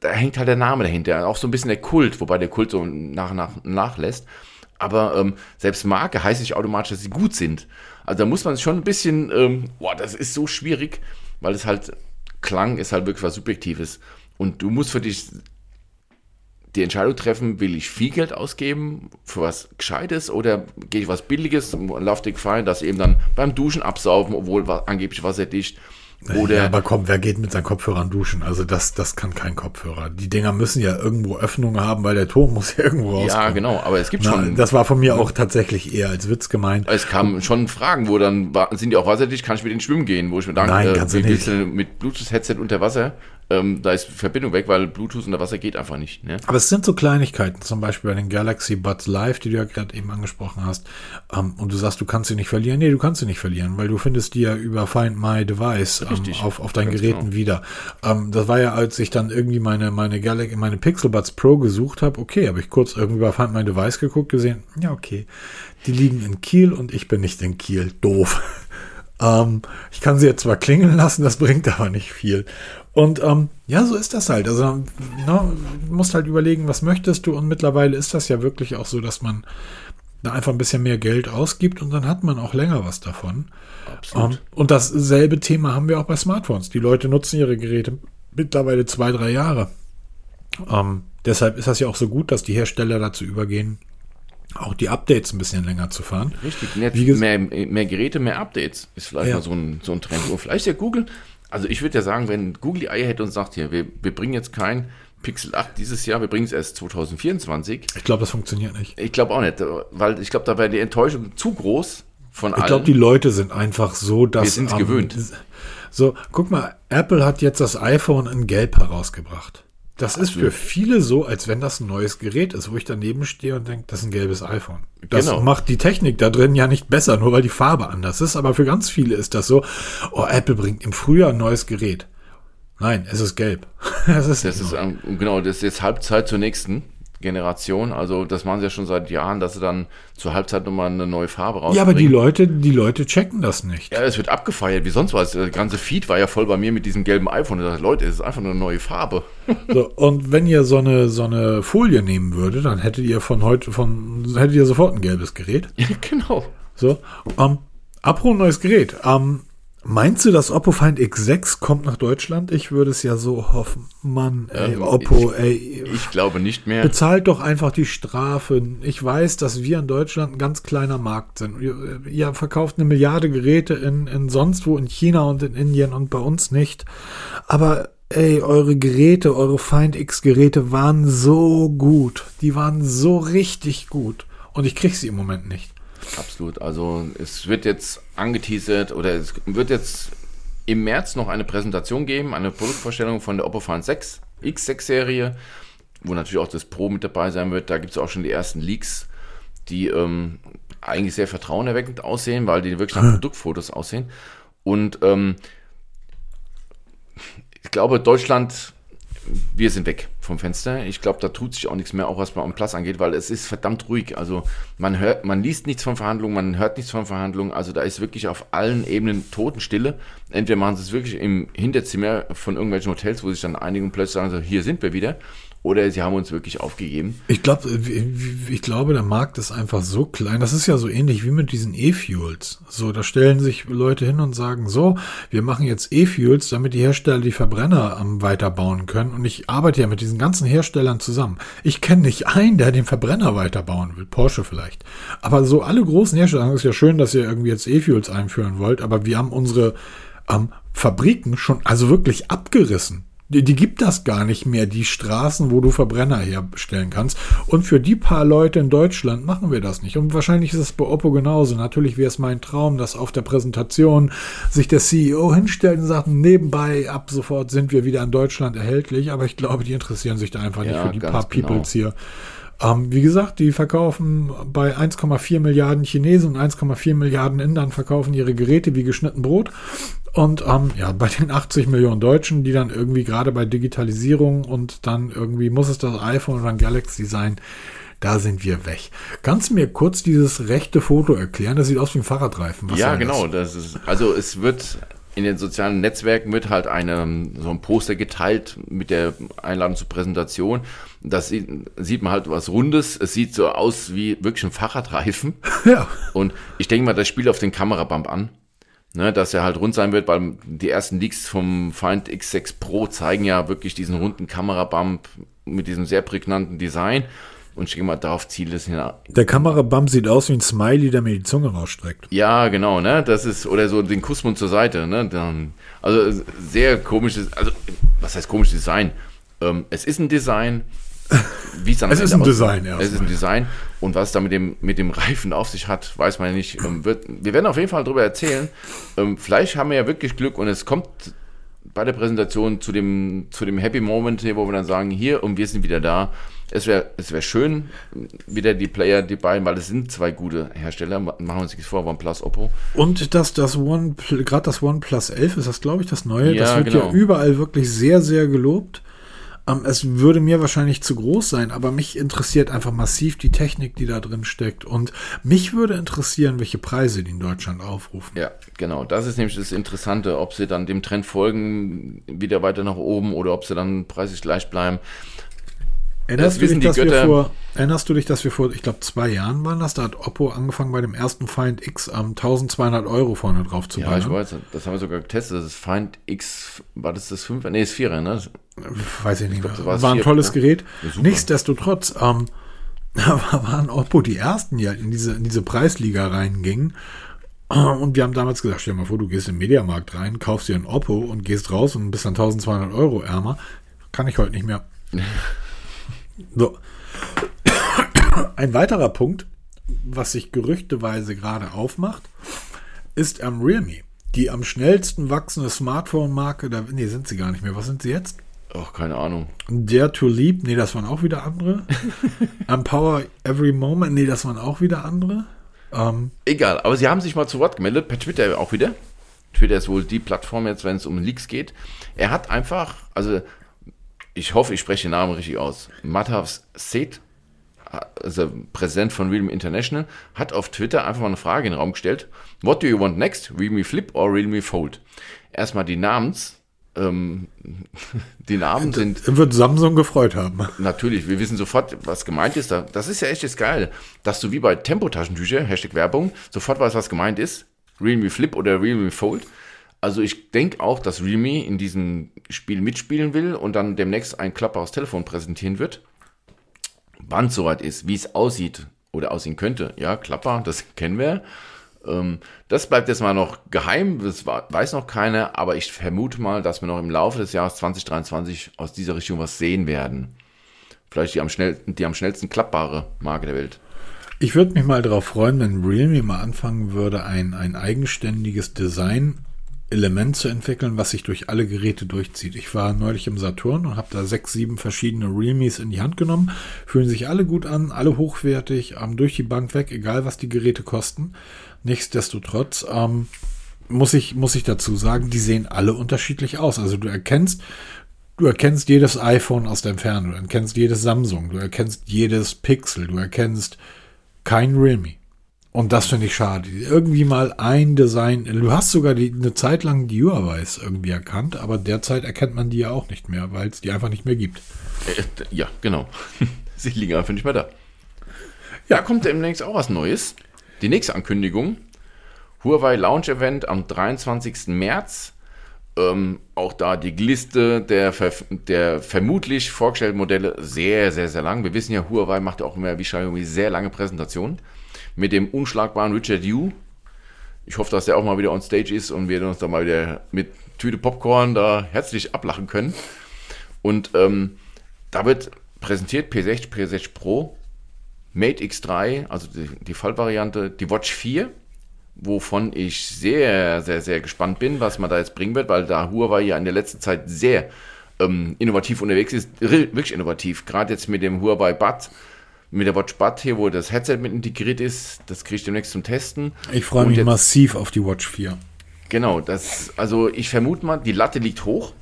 Da hängt halt der Name dahinter, auch so ein bisschen der Kult, wobei der Kult so nach und nach nachlässt. Aber ähm, selbst Marke heißt nicht automatisch, dass sie gut sind. Also da muss man schon ein bisschen, ähm, boah, das ist so schwierig, weil es halt, Klang ist halt wirklich was Subjektives. Und du musst für dich die Entscheidung treffen, will ich viel Geld ausgeben für was Gescheites oder gehe ich was Billiges und laufe die Gefahr, dass eben dann beim Duschen absaufen, obwohl angeblich wasserdicht. Oder ja, aber komm, wer geht mit seinen Kopfhörern duschen? Also das, das kann kein Kopfhörer. Die Dinger müssen ja irgendwo Öffnungen haben, weil der Ton [laughs] muss ja irgendwo rauskommen. ja, genau, aber es gibt Na, schon. das war von mir auch tatsächlich eher als Witz gemeint. es kamen schon Fragen, wo dann sind die auch wasserdicht, kann ich mit denen schwimmen gehen, wo ich mir denke, Nein, kannst du nicht. mit Bluetooth-Headset unter Wasser? Ähm, da ist Verbindung weg, weil Bluetooth unter Wasser geht einfach nicht. Ne? Aber es sind so Kleinigkeiten, zum Beispiel bei den Galaxy Buds Live, die du ja gerade eben angesprochen hast. Ähm, und du sagst, du kannst sie nicht verlieren. Nee, du kannst sie nicht verlieren, weil du findest die ja über Find My Device ähm, auf, auf deinen ganz Geräten genau. wieder. Ähm, das war ja, als ich dann irgendwie meine, meine Galaxy, meine Pixel Buds Pro gesucht habe. Okay, habe ich kurz irgendwie bei Find My Device geguckt, gesehen. Ja, okay. Die liegen in Kiel und ich bin nicht in Kiel. Doof. Ähm, ich kann sie jetzt zwar klingeln lassen, das bringt aber nicht viel. Und ähm, ja, so ist das halt. Also ne, du musst halt überlegen, was möchtest du. Und mittlerweile ist das ja wirklich auch so, dass man da einfach ein bisschen mehr Geld ausgibt und dann hat man auch länger was davon. Absolut. Ähm, und dasselbe Thema haben wir auch bei Smartphones. Die Leute nutzen ihre Geräte mittlerweile zwei, drei Jahre. Ähm, deshalb ist das ja auch so gut, dass die Hersteller dazu übergehen, auch die Updates ein bisschen länger zu fahren. Richtig, mehr, mehr, mehr Geräte, mehr Updates ist vielleicht Ja. mal so ein, so ein Trend. Und vielleicht ja Google, also ich würde ja sagen, wenn Google die Eier hätte und sagt, hier, wir, wir bringen jetzt kein Pixel 8 dieses Jahr, wir bringen es erst 2024. Ich glaube, das funktioniert nicht. Ich glaube auch nicht, weil ich glaube, da wäre die Enttäuschung zu groß von Ich glaube, die Leute sind einfach so, dass. Wir sind's gewöhnt. So, guck mal, Apple hat jetzt das iPhone in Gelb herausgebracht. Das ist für viele so, als wenn das ein neues Gerät ist, wo ich daneben stehe und denke, das ist ein gelbes iPhone. Das Genau. macht die Technik da drin ja nicht besser, nur weil die Farbe anders ist. Aber für ganz viele ist das so, oh, Apple bringt im Frühjahr ein neues Gerät. Nein, es ist gelb. [laughs] es ist Das ist genau, das ist jetzt Halbzeit zur nächsten. Generation. Also das machen sie ja schon seit Jahren, dass sie dann zur Halbzeit nochmal eine neue Farbe rausbringen. Ja, aber die Leute, die Leute checken das nicht. Ja, es wird abgefeiert, wie sonst was. Der ganze Feed war ja voll bei mir mit diesem gelben iPhone. Ich dachte, Leute, es ist einfach nur eine neue Farbe. So, und wenn ihr so eine, so eine Folie nehmen würdet, dann hättet ihr von heute, von, hättet ihr sofort ein gelbes Gerät. [laughs] Ja, genau. So, ähm, apropos neues Gerät. Ähm, meinst du, das Oppo Find X6 kommt nach Deutschland? Ich würde es ja so hoffen. Mann, ey, Ähm, Oppo, ey. Ich glaube nicht mehr. Bezahlt doch einfach die Strafe. Ich weiß, dass wir in Deutschland ein ganz kleiner Markt sind. Ihr, ihr verkauft eine Milliarde Geräte in, in sonst wo, in China und in Indien und bei uns nicht. Aber ey, eure Geräte, eure Find X-Geräte waren so gut. Die waren so richtig gut. Und ich krieg sie im Moment nicht. Absolut. Also es wird jetzt angeteasert oder es wird jetzt im März noch eine Präsentation geben, eine Produktvorstellung von der Oppo Find 6 X6-Serie, wo natürlich auch das Pro mit dabei sein wird. Da gibt es auch schon die ersten Leaks, die ähm, eigentlich sehr vertrauenerweckend aussehen, weil die wirklich nach [laughs] Produktfotos aussehen. Und ähm, ich glaube, Deutschland, wir sind weg vom Fenster. Ich glaube, da tut sich auch nichts mehr, auch was bei OnePlus angeht, weil es ist verdammt ruhig. Also man hört, man liest nichts von Verhandlungen, man hört nichts von Verhandlungen. Also da ist wirklich auf allen Ebenen Totenstille. Entweder machen sie es wirklich im Hinterzimmer von irgendwelchen Hotels, wo sich dann einigen plötzlich sagen, so, hier sind wir wieder. Oder sie haben uns wirklich aufgegeben. Ich glaube, ich glaube, der Markt ist einfach so klein. Das ist ja so ähnlich wie mit diesen E-Fuels. So, da stellen sich Leute hin und sagen, so, wir machen jetzt E-Fuels, damit die Hersteller die Verbrenner am weiterbauen können. Und ich arbeite ja mit diesen ganzen Herstellern zusammen. Ich kenne nicht einen, der den Verbrenner weiterbauen will. Porsche vielleicht. Aber so alle großen Hersteller, ist ja schön, dass ihr irgendwie jetzt E-Fuels einführen wollt, aber wir haben unsere ähm, Fabriken schon, also wirklich abgerissen. Die, die gibt das gar nicht mehr, die Straßen, wo du Verbrenner herstellen kannst. Und für die paar Leute in Deutschland machen wir das nicht. Und wahrscheinlich ist es bei Oppo genauso. Natürlich wäre es mein Traum, dass auf der Präsentation sich der CEO hinstellt und sagt, nebenbei ab sofort sind wir wieder in Deutschland erhältlich. Aber ich glaube, die interessieren sich da einfach nicht Ja, für die paar genau. Peoples hier. Ähm, wie gesagt, die verkaufen bei 1,4 Milliarden Chinesen und 1,4 Milliarden Indern verkaufen ihre Geräte wie geschnitten Brot. Und ähm, ja, bei den 80 Millionen Deutschen, die dann irgendwie gerade bei Digitalisierung und dann irgendwie muss es das iPhone oder ein Galaxy sein, da sind wir weg. Kannst du mir kurz dieses rechte Foto erklären? Das sieht aus wie ein Fahrradreifen. Was ja, genau. Das? Das ist, also es wird in den sozialen Netzwerken wird halt eine, so ein Poster geteilt mit der Einladung zur Präsentation. Das sieht, sieht man halt was Rundes. Es sieht so aus wie wirklich ein Fahrradreifen. [laughs] Ja. Und ich denke mal, das spielt auf den Kamerabump an. Ne, dass er halt rund sein wird, weil die ersten Leaks vom Find X6 Pro zeigen ja wirklich diesen runden Kamerabump mit diesem sehr prägnanten Design. Und ich denke mal, darauf zielt es hin. Der Kamerabump sieht aus wie ein Smiley, der mir die Zunge rausstreckt. Ja, genau, ne? Das ist, oder so den Kussmund zur Seite, ne? Dann, also sehr komisches, also was heißt komisches Design? Ähm, es ist ein Design, [laughs] wie es am Es Ende ist ein. Design, Es erstmal. ist ein Design und was es da mit dem, mit dem Reifen auf sich hat, weiß man ja nicht. Ähm, wird, wir werden auf jeden Fall darüber erzählen. Ähm, vielleicht haben wir ja wirklich Glück und es kommt bei der Präsentation zu dem, zu dem Happy Moment, hier, wo wir dann sagen, hier und wir sind wieder da. Es wäre es wär schön, wieder die Player, die beiden, weil es sind zwei gute Hersteller, machen wir uns nichts vor, OnePlus, Oppo. Und das, das One, gerade das OnePlus 11 ist das, glaube ich, das neue. Ja, das wird genau. ja überall wirklich sehr, sehr gelobt. Ähm, es würde mir wahrscheinlich zu groß sein, aber mich interessiert einfach massiv die Technik, die da drin steckt. Und mich würde interessieren, welche Preise die in Deutschland aufrufen. Ja, genau. Das ist nämlich das Interessante, ob sie dann dem Trend folgen, wieder weiter nach oben oder ob sie dann preislich gleich bleiben. Erinnerst, Das du dich, dass wir Götter. vor, erinnerst du dich, dass wir vor, ich glaube, zwei Jahren waren das? Da hat Oppo angefangen, bei dem ersten Find X am 1200 Euro vorne drauf zu Ja, ich ballern. weiß, das haben wir sogar getestet. Das ist Find X, war das das 5? Nee, das 4er, ne? Weiß ich nicht mehr. das war's War ein vier tolles Pro. Gerät. Ja. Nichtsdestotrotz, ähm, [laughs] waren Oppo die ersten, die halt in diese, in diese Preisliga reingingen. Und wir haben damals gesagt, stell dir mal vor, du gehst im Mediamarkt rein, kaufst dir ein Oppo und gehst raus und bist dann 1200 Euro ärmer. Kann ich heute nicht mehr. [laughs] So. [coughs] Ein weiterer Punkt, was sich gerüchteweise gerade aufmacht, ist am Realme. Die am schnellsten wachsende Smartphone-Marke, da, nee, sind sie gar nicht mehr. Was sind sie jetzt? Ach, keine Ahnung. Dare to Leap, nee, das waren auch wieder andere. [laughs] Empower Every Moment, nee, das waren auch wieder andere. Ähm, Egal, aber sie haben sich mal zu Wort gemeldet, per Twitter auch wieder. Twitter ist wohl die Plattform jetzt, wenn es um Leaks geht. Er hat einfach, also ich hoffe, ich spreche den Namen richtig aus. Matthavs Seth also Präsident von Realme International, hat auf Twitter einfach mal eine Frage in den Raum gestellt. What do you want next? Realme Flip or Realme Fold? Erstmal die Namens, ähm, [laughs] die Namen sind. Wird Samsung gefreut haben. Natürlich, wir wissen sofort, was gemeint ist. Das ist ja echt jetzt geil, dass du wie bei Tempo-Taschentücher, Hashtag Werbung, sofort weißt, was gemeint ist. Realme Flip oder Realme Fold. Also ich denke auch, dass Realme in diesem Spiel mitspielen will und dann demnächst ein klappbares Telefon präsentieren wird. Wann es soweit ist, wie es aussieht oder aussehen könnte. Ja, klappbar, das [laughs] kennen wir. Ähm, das bleibt jetzt mal noch geheim, das weiß noch keiner, aber ich vermute mal, dass wir noch im Laufe des Jahres 2023 aus dieser Richtung was sehen werden. Vielleicht die am, schnell, die am schnellsten klappbare Marke der Welt. Ich würde mich mal darauf freuen, wenn Realme mal anfangen würde, ein, ein eigenständiges Design Element zu entwickeln, was sich durch alle Geräte durchzieht. Ich war neulich im Saturn und habe da sechs, sieben verschiedene Realmes in die Hand genommen. Fühlen sich alle gut an, alle hochwertig, ähm, durch die Bank weg, egal was die Geräte kosten. Nichtsdestotrotz ähm, muss, ich, muss ich dazu sagen, die sehen alle unterschiedlich aus. Also du erkennst, du erkennst jedes iPhone aus der Entfernung, du erkennst jedes Samsung, du erkennst jedes Pixel, du erkennst kein Realme. Und das finde ich schade. Irgendwie mal ein Design. Du hast sogar die, eine Zeit lang die Huawei's irgendwie erkannt, aber derzeit erkennt man die ja auch nicht mehr, weil es die einfach nicht mehr gibt. Äh, ja, genau. [laughs] Sie liegen einfach nicht mehr da. Ja, kommt demnächst auch was Neues. Die nächste Ankündigung. Huawei Launch Event am 23. März. Ähm, auch da die Liste der, der vermutlich vorgestellten Modelle sehr, sehr, sehr lang. Wir wissen ja, Huawei macht auch immer wie Xiaomi sehr lange Präsentationen mit dem unschlagbaren Richard Yu. Ich hoffe, dass der auch mal wieder on stage ist und wir uns da mal wieder mit Tüte Popcorn da herzlich ablachen können. Und ähm, da wird präsentiert P60, P60 Pro, Mate X3, also die, die Fallvariante, die Watch 4, wovon ich sehr, sehr, sehr gespannt bin, was man da jetzt bringen wird, weil da Huawei ja in der letzten Zeit sehr ähm, innovativ unterwegs ist, wirklich innovativ. Gerade jetzt mit dem Huawei Bud mit der Watch Bud hier, wo das Headset mit integriert ist. Das kriege ich demnächst zum Testen. Ich freue mich jetzt, massiv auf die Watch 4. Genau, das, also ich vermute mal, die Latte liegt hoch.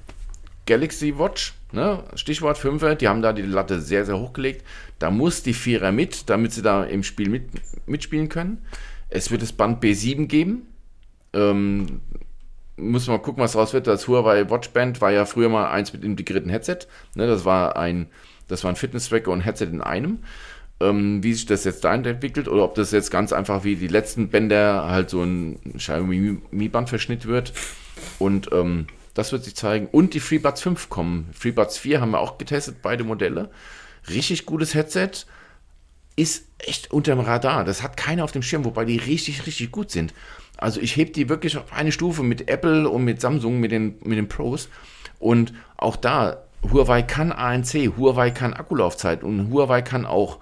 Galaxy Watch, ne? Stichwort 5, die haben da die Latte sehr, sehr hochgelegt. Da muss die 4er mit, damit sie da im Spiel mit, mitspielen können. Es wird das Band B7 geben. Ähm, muss mal gucken, was raus wird. Das Huawei Watch Band war ja früher mal eins mit integrierten Headset. Ne? Das war ein, das war ein Fitness-Tracker und Headset in einem ähm, wie sich das jetzt da entwickelt oder ob das jetzt ganz einfach wie die letzten Bänder halt so ein Xiaomi-Band-Verschnitt wird. Und ähm, das wird sich zeigen. Und die FreeBuds 5 kommen. FreeBuds 4 haben wir auch getestet, beide Modelle. Richtig gutes Headset. Ist echt unterm Radar. Das hat keiner auf dem Schirm, wobei die richtig, richtig gut sind. Also ich heb die wirklich auf eine Stufe mit Apple und mit Samsung, mit den, mit den Pros. Und auch da, Huawei kann ANC, Huawei kann Akkulaufzeit und Huawei kann auch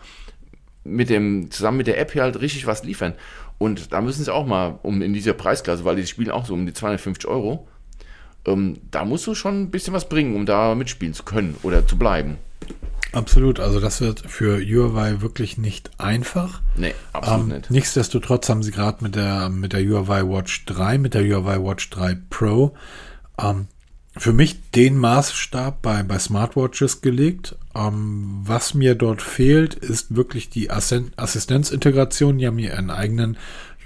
mit dem, zusammen mit der App hier halt richtig was liefern. Und da müssen sie auch mal um in dieser Preisklasse, weil die spielen auch so um die 250 Euro, ähm, da musst du schon ein bisschen was bringen, um da mitspielen zu können oder zu bleiben. Absolut, also das wird für Huawei wirklich nicht einfach. Nee, absolut ähm, nicht. Nichtsdestotrotz haben sie gerade mit der, mit der Huawei Watch 3, mit der Huawei Watch 3 Pro ähm, für mich den Maßstab bei, bei Smartwatches gelegt. Ähm, was mir dort fehlt, ist wirklich die Assistenzintegration. Die haben hier einen eigenen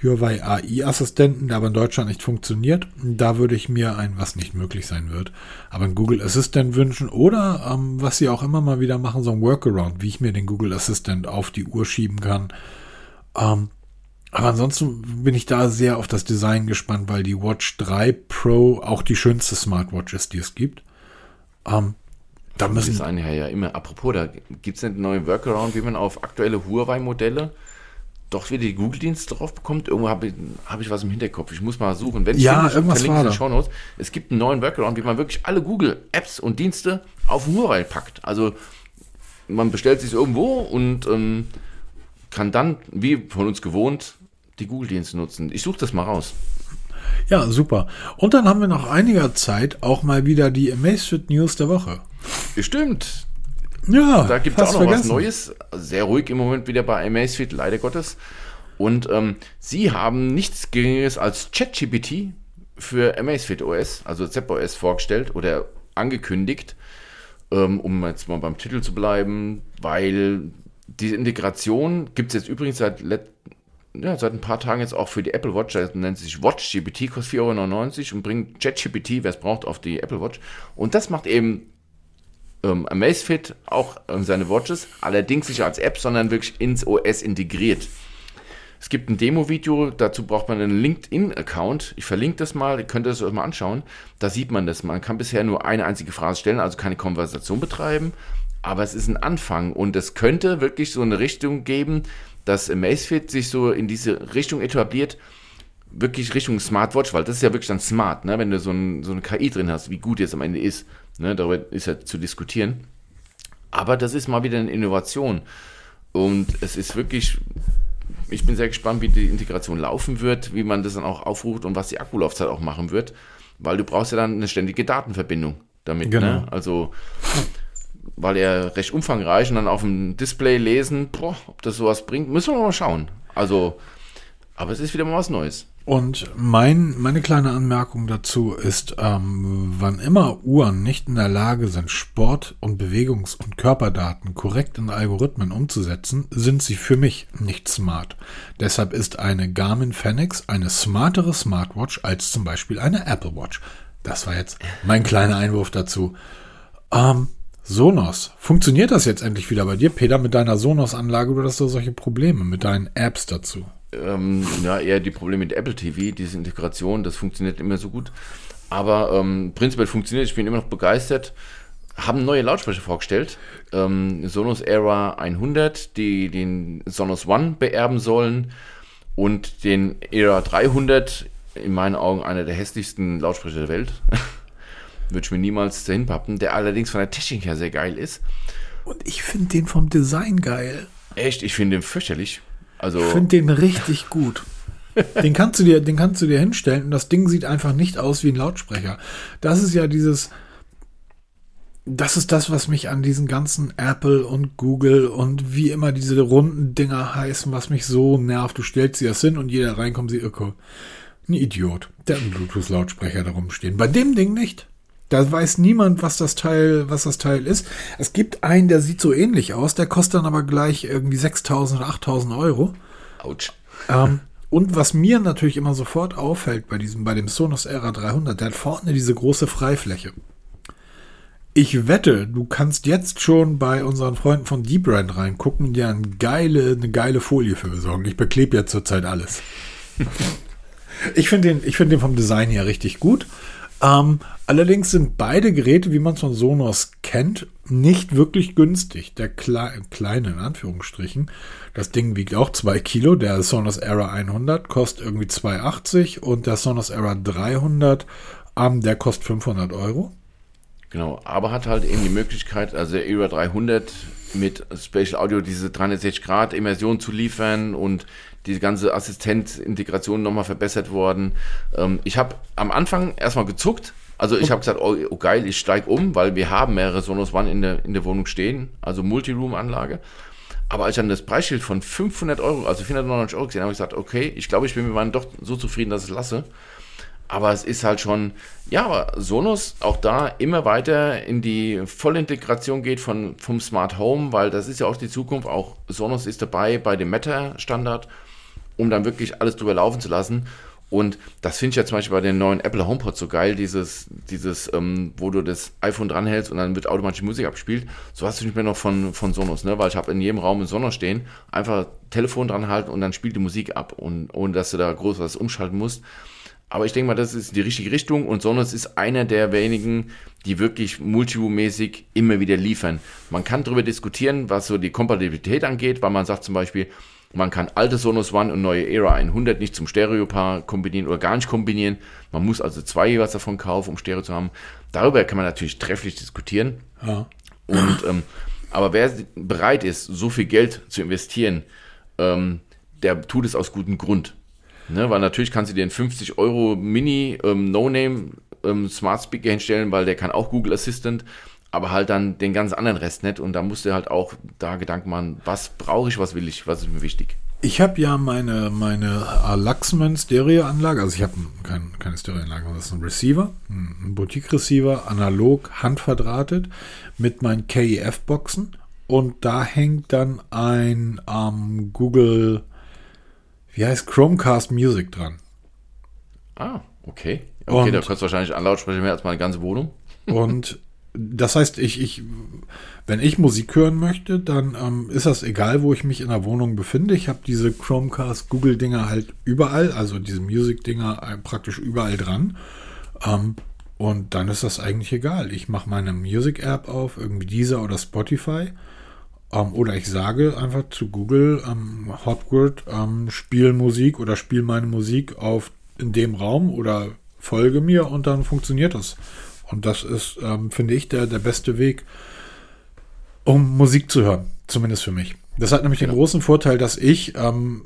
Huawei AI-Assistenten, der aber in Deutschland nicht funktioniert. Da würde ich mir ein, was nicht möglich sein wird, aber ein Google Assistant wünschen oder ähm, was sie auch immer mal wieder machen, so ein Workaround, wie ich mir den Google Assistant auf die Uhr schieben kann. Ähm, aber ansonsten bin ich da sehr auf das Design gespannt, weil die Watch 3 Pro auch die schönste Smartwatch ist, die es gibt. Ähm, da müssen Design ja, ja immer. Apropos, da gibt es einen neuen Workaround, wie man auf aktuelle Huawei-Modelle doch wieder die Google-Dienste drauf bekommt. Irgendwo habe ich, hab ich was im Hinterkopf. Ich muss mal suchen. Wenn ja, finde, irgendwas war in Shownotes. Es gibt einen neuen Workaround, wie man wirklich alle Google-Apps und Dienste auf Huawei packt. Also man bestellt sich irgendwo und ähm, kann dann, wie von uns gewohnt, die Google-Dienste nutzen. Ich suche das mal raus. Ja, super. Und dann haben wir nach einiger Zeit auch mal wieder die Amazfit News der Woche. Stimmt. Ja, da gibt es auch noch vergessen. was Neues. Sehr ruhig im Moment wieder bei Amazfit, leider Gottes. Und ähm, sie haben nichts Geringeres als ChatGPT für Amazfit OS, also ZepOS, vorgestellt oder angekündigt, ähm, um jetzt mal beim Titel zu bleiben, weil die Integration gibt es jetzt übrigens seit, ja, seit ein paar Tagen jetzt auch für die Apple Watch. Das nennt sich Watch GPT, kostet 4,99 Euro und bringt ChatGPT, wer es braucht, auf die Apple Watch. Und das macht eben ähm, Amazfit auch ähm, seine Watches, allerdings nicht als App, sondern wirklich ins OS integriert. Es gibt ein Demo-Video, dazu braucht man einen LinkedIn-Account. Ich verlinke das mal, ihr könnt das euch mal anschauen. Da sieht man das. Man kann bisher nur eine einzige Phrase stellen, also keine Konversation betreiben. Aber es ist ein Anfang und es könnte wirklich so eine Richtung geben, dass Amazfit sich so in diese Richtung etabliert, wirklich Richtung Smartwatch, weil das ist ja wirklich dann smart, ne? wenn du so, ein, so eine KI drin hast, wie gut jetzt am Ende ist. Ne? Darüber ist ja zu diskutieren. Aber das ist mal wieder eine Innovation. Und es ist wirklich ich bin sehr gespannt, wie die Integration laufen wird, wie man das dann auch aufruft und was die Akkulaufzeit auch machen wird, weil du brauchst ja dann eine ständige Datenverbindung damit. Ne? Genau. Ne? Also, weil er recht umfangreich und dann auf dem Display lesen, boah, ob das sowas bringt, müssen wir mal schauen. Also, aber es ist wieder mal was Neues. Und mein, meine kleine Anmerkung dazu ist, ähm, wann immer Uhren nicht in der Lage sind, Sport- und Bewegungs- und Körperdaten korrekt in Algorithmen umzusetzen, sind sie für mich nicht smart. Deshalb ist eine Garmin Fenix eine smartere Smartwatch als zum Beispiel eine Apple Watch. Das war jetzt mein kleiner Einwurf dazu. Ähm, Sonos. Funktioniert das jetzt endlich wieder bei dir, Peter, mit deiner Sonos-Anlage oder hast du solche Probleme mit deinen Apps dazu? ähm, ja, eher die Probleme mit Apple TV, diese Integration, das funktioniert immer so gut. Aber ähm, prinzipiell funktioniert, ich bin immer noch begeistert. Haben neue Lautsprecher vorgestellt. Ähm, Sonos Era 100, die den Sonos One beerben sollen. Und den Era 300, in meinen Augen einer der hässlichsten Lautsprecher der Welt. [laughs] Würde ich mir niemals dahin pappen, der allerdings von der Technik her sehr geil ist. Und ich finde den vom Design geil. Echt, ich finde den fürchterlich. Also ich finde den richtig gut. Den kannst du dir, den kannst du dir hinstellen und das Ding sieht einfach nicht aus wie ein Lautsprecher. Das ist ja dieses, das ist das, was mich an diesen ganzen Apple und Google und wie immer diese runden Dinger heißen, was mich so nervt. Du stellst sie das hin und jeder reinkommt, sie irko. Ein Idiot, der einen Bluetooth-Lautsprecher darum stehen. Bei dem Ding nicht. Da weiß niemand, was das Teil, was das Teil ist. Es gibt einen, der sieht so ähnlich aus, der kostet dann aber gleich irgendwie 6.000 oder 8.000 Euro. Autsch. Ähm, und was mir natürlich immer sofort auffällt bei diesem, bei dem Sonos RA300, der hat vorne diese große Freifläche. Ich wette, du kannst jetzt schon bei unseren Freunden von Deep Brand reingucken und dir eine geile, eine geile Folie für besorgen. Ich beklebe ja zurzeit alles. [laughs] ich finde den, ich finde den vom Design her richtig gut. Ähm, allerdings sind beide Geräte, wie man es von Sonos kennt, nicht wirklich günstig. Der Kle kleine, in Anführungsstrichen, das Ding wiegt auch 2 Kilo. Der Sonos Era 100 kostet irgendwie 2,80 und der Sonos Era 300, ähm, der kostet 500 Euro. Genau, aber hat halt eben die Möglichkeit, also der Era 300 mit Spatial Audio diese 360 Grad Immersion zu liefern und die ganze Assistentintegration nochmal verbessert worden. Ähm, ich habe am Anfang erstmal gezuckt. Also ich habe gesagt, oh, oh, geil, ich steige um, weil wir haben mehrere Sonos One in der, in der Wohnung stehen, also Multiroom-Anlage. Aber als ich dann das Preisschild von 500 Euro, also 499 Euro gesehen habe, habe ich gesagt, okay, ich glaube, ich bin mit meinem doch so zufrieden, dass ich es lasse. Aber es ist halt schon, ja, Sonos auch da immer weiter in die Vollintegration geht von, vom Smart Home, weil das ist ja auch die Zukunft. Auch Sonos ist dabei bei dem Meta-Standard um dann wirklich alles drüber laufen zu lassen. Und das finde ich ja zum Beispiel bei den neuen Apple HomePod so geil, dieses, dieses, ähm, wo du das iPhone dranhältst und dann wird automatisch Musik abgespielt. So hast du nicht mehr noch von, von Sonos, ne? Weil ich habe in jedem Raum ein Sonos stehen, einfach Telefon dran halten und dann spielt die Musik ab und ohne dass du da groß was umschalten musst. Aber ich denke mal, das ist die richtige Richtung und Sonos ist einer der wenigen, die wirklich multiroom-mäßig immer wieder liefern. Man kann darüber diskutieren, was so die Kompatibilität angeht, weil man sagt zum Beispiel, man kann alte Sonos One und neue Era 100 nicht zum Stereopaar kombinieren oder gar nicht kombinieren. Man muss also zwei jeweils davon kaufen, um Stereo zu haben. Darüber kann man natürlich trefflich diskutieren. Ja. Und, ähm, aber wer bereit ist, so viel Geld zu investieren, ähm, der tut es aus gutem Grund. Ne, weil natürlich kannst du dir einen 50 Euro Mini ähm, No-Name ähm, Smart Speaker hinstellen, weil der kann auch Google Assistant aber halt dann den ganz anderen Rest nicht. Und da musst du halt auch da Gedanken machen, was brauche ich, was will ich, was ist mir wichtig. Ich habe ja meine, meine Luxman Stereoanlage, also ich habe kein, keine Stereoanlage, das ist ein Receiver, ein Boutique-Receiver, analog, handverdrahtet, mit meinen KEF-Boxen und da hängt dann ein ähm, Google, wie heißt Chromecast Music dran. Ah, okay. Okay, Und- da kostet wahrscheinlich ein Lautsprecher mehr als meine ganze Wohnung. Und [laughs] das heißt, ich, ich, wenn ich Musik hören möchte, dann ähm, ist das egal, wo ich mich in der Wohnung befinde. Ich habe diese Chromecast Google-Dinger halt überall, also diese Music-Dinger äh, praktisch überall dran. Ähm, und dann ist das eigentlich egal. Ich mache meine Music-App auf, irgendwie dieser oder Spotify. Ähm, oder ich sage einfach zu Google, ähm, Hotword, ähm, spiel Musik oder spiel meine Musik auf in dem Raum oder folge mir und dann funktioniert das. Und das ist, ähm, finde ich, der, der beste Weg, um Musik zu hören. Zumindest für mich. Das hat nämlich den großen Vorteil, dass ich ähm,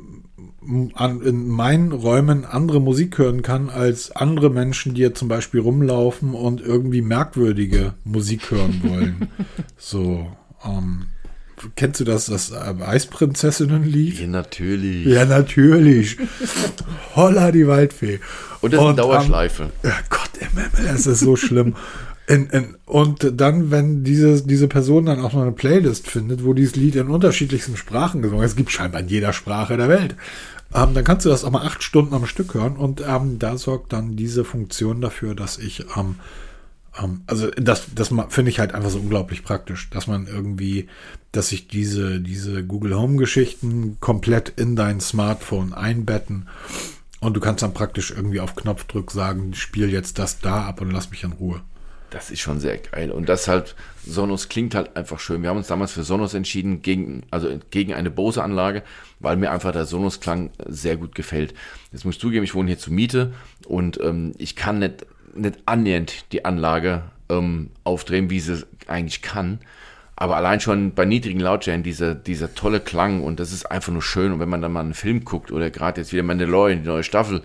an, in meinen Räumen andere Musik hören kann als andere Menschen, die jetzt zum Beispiel rumlaufen und irgendwie merkwürdige Musik hören wollen. [laughs] so, ähm, kennst du das, das äh, Eisprinzessinnen-Lied? Ja, natürlich. Ja, natürlich. Holla die Waldfee. Und das ist eine ähm, Dauerschleife. ja, Gott im Himmel, es ist so schlimm. [laughs] In, in, und dann, wenn diese, diese Person dann auch noch eine Playlist findet, wo dieses Lied in unterschiedlichsten Sprachen gesungen ist, es gibt scheinbar in jeder Sprache der Welt, ähm, dann kannst du das auch mal acht Stunden am Stück hören und ähm, da sorgt dann diese Funktion dafür, dass ich, ähm, ähm, also das, das finde ich halt einfach so unglaublich praktisch, dass man irgendwie, dass sich diese, diese Google Home Geschichten komplett in dein Smartphone einbetten und du kannst dann praktisch irgendwie auf Knopfdruck sagen, spiel jetzt das da ab und lass mich in Ruhe. Das ist schon sehr geil. Und das halt, Sonos klingt halt einfach schön. Wir haben uns damals für Sonos entschieden, gegen, also gegen eine Bose-Anlage, weil mir einfach der Sonos-Klang sehr gut gefällt. Jetzt muss ich zugeben, ich wohne hier zur Miete und ähm, ich kann nicht, nicht annähernd die Anlage ähm, aufdrehen, wie sie eigentlich kann. Aber allein schon bei niedrigen Lautstärken dieser, dieser tolle Klang und das ist einfach nur schön. Und wenn man dann mal einen Film guckt oder gerade jetzt wieder Mandalorian, die neue Staffel,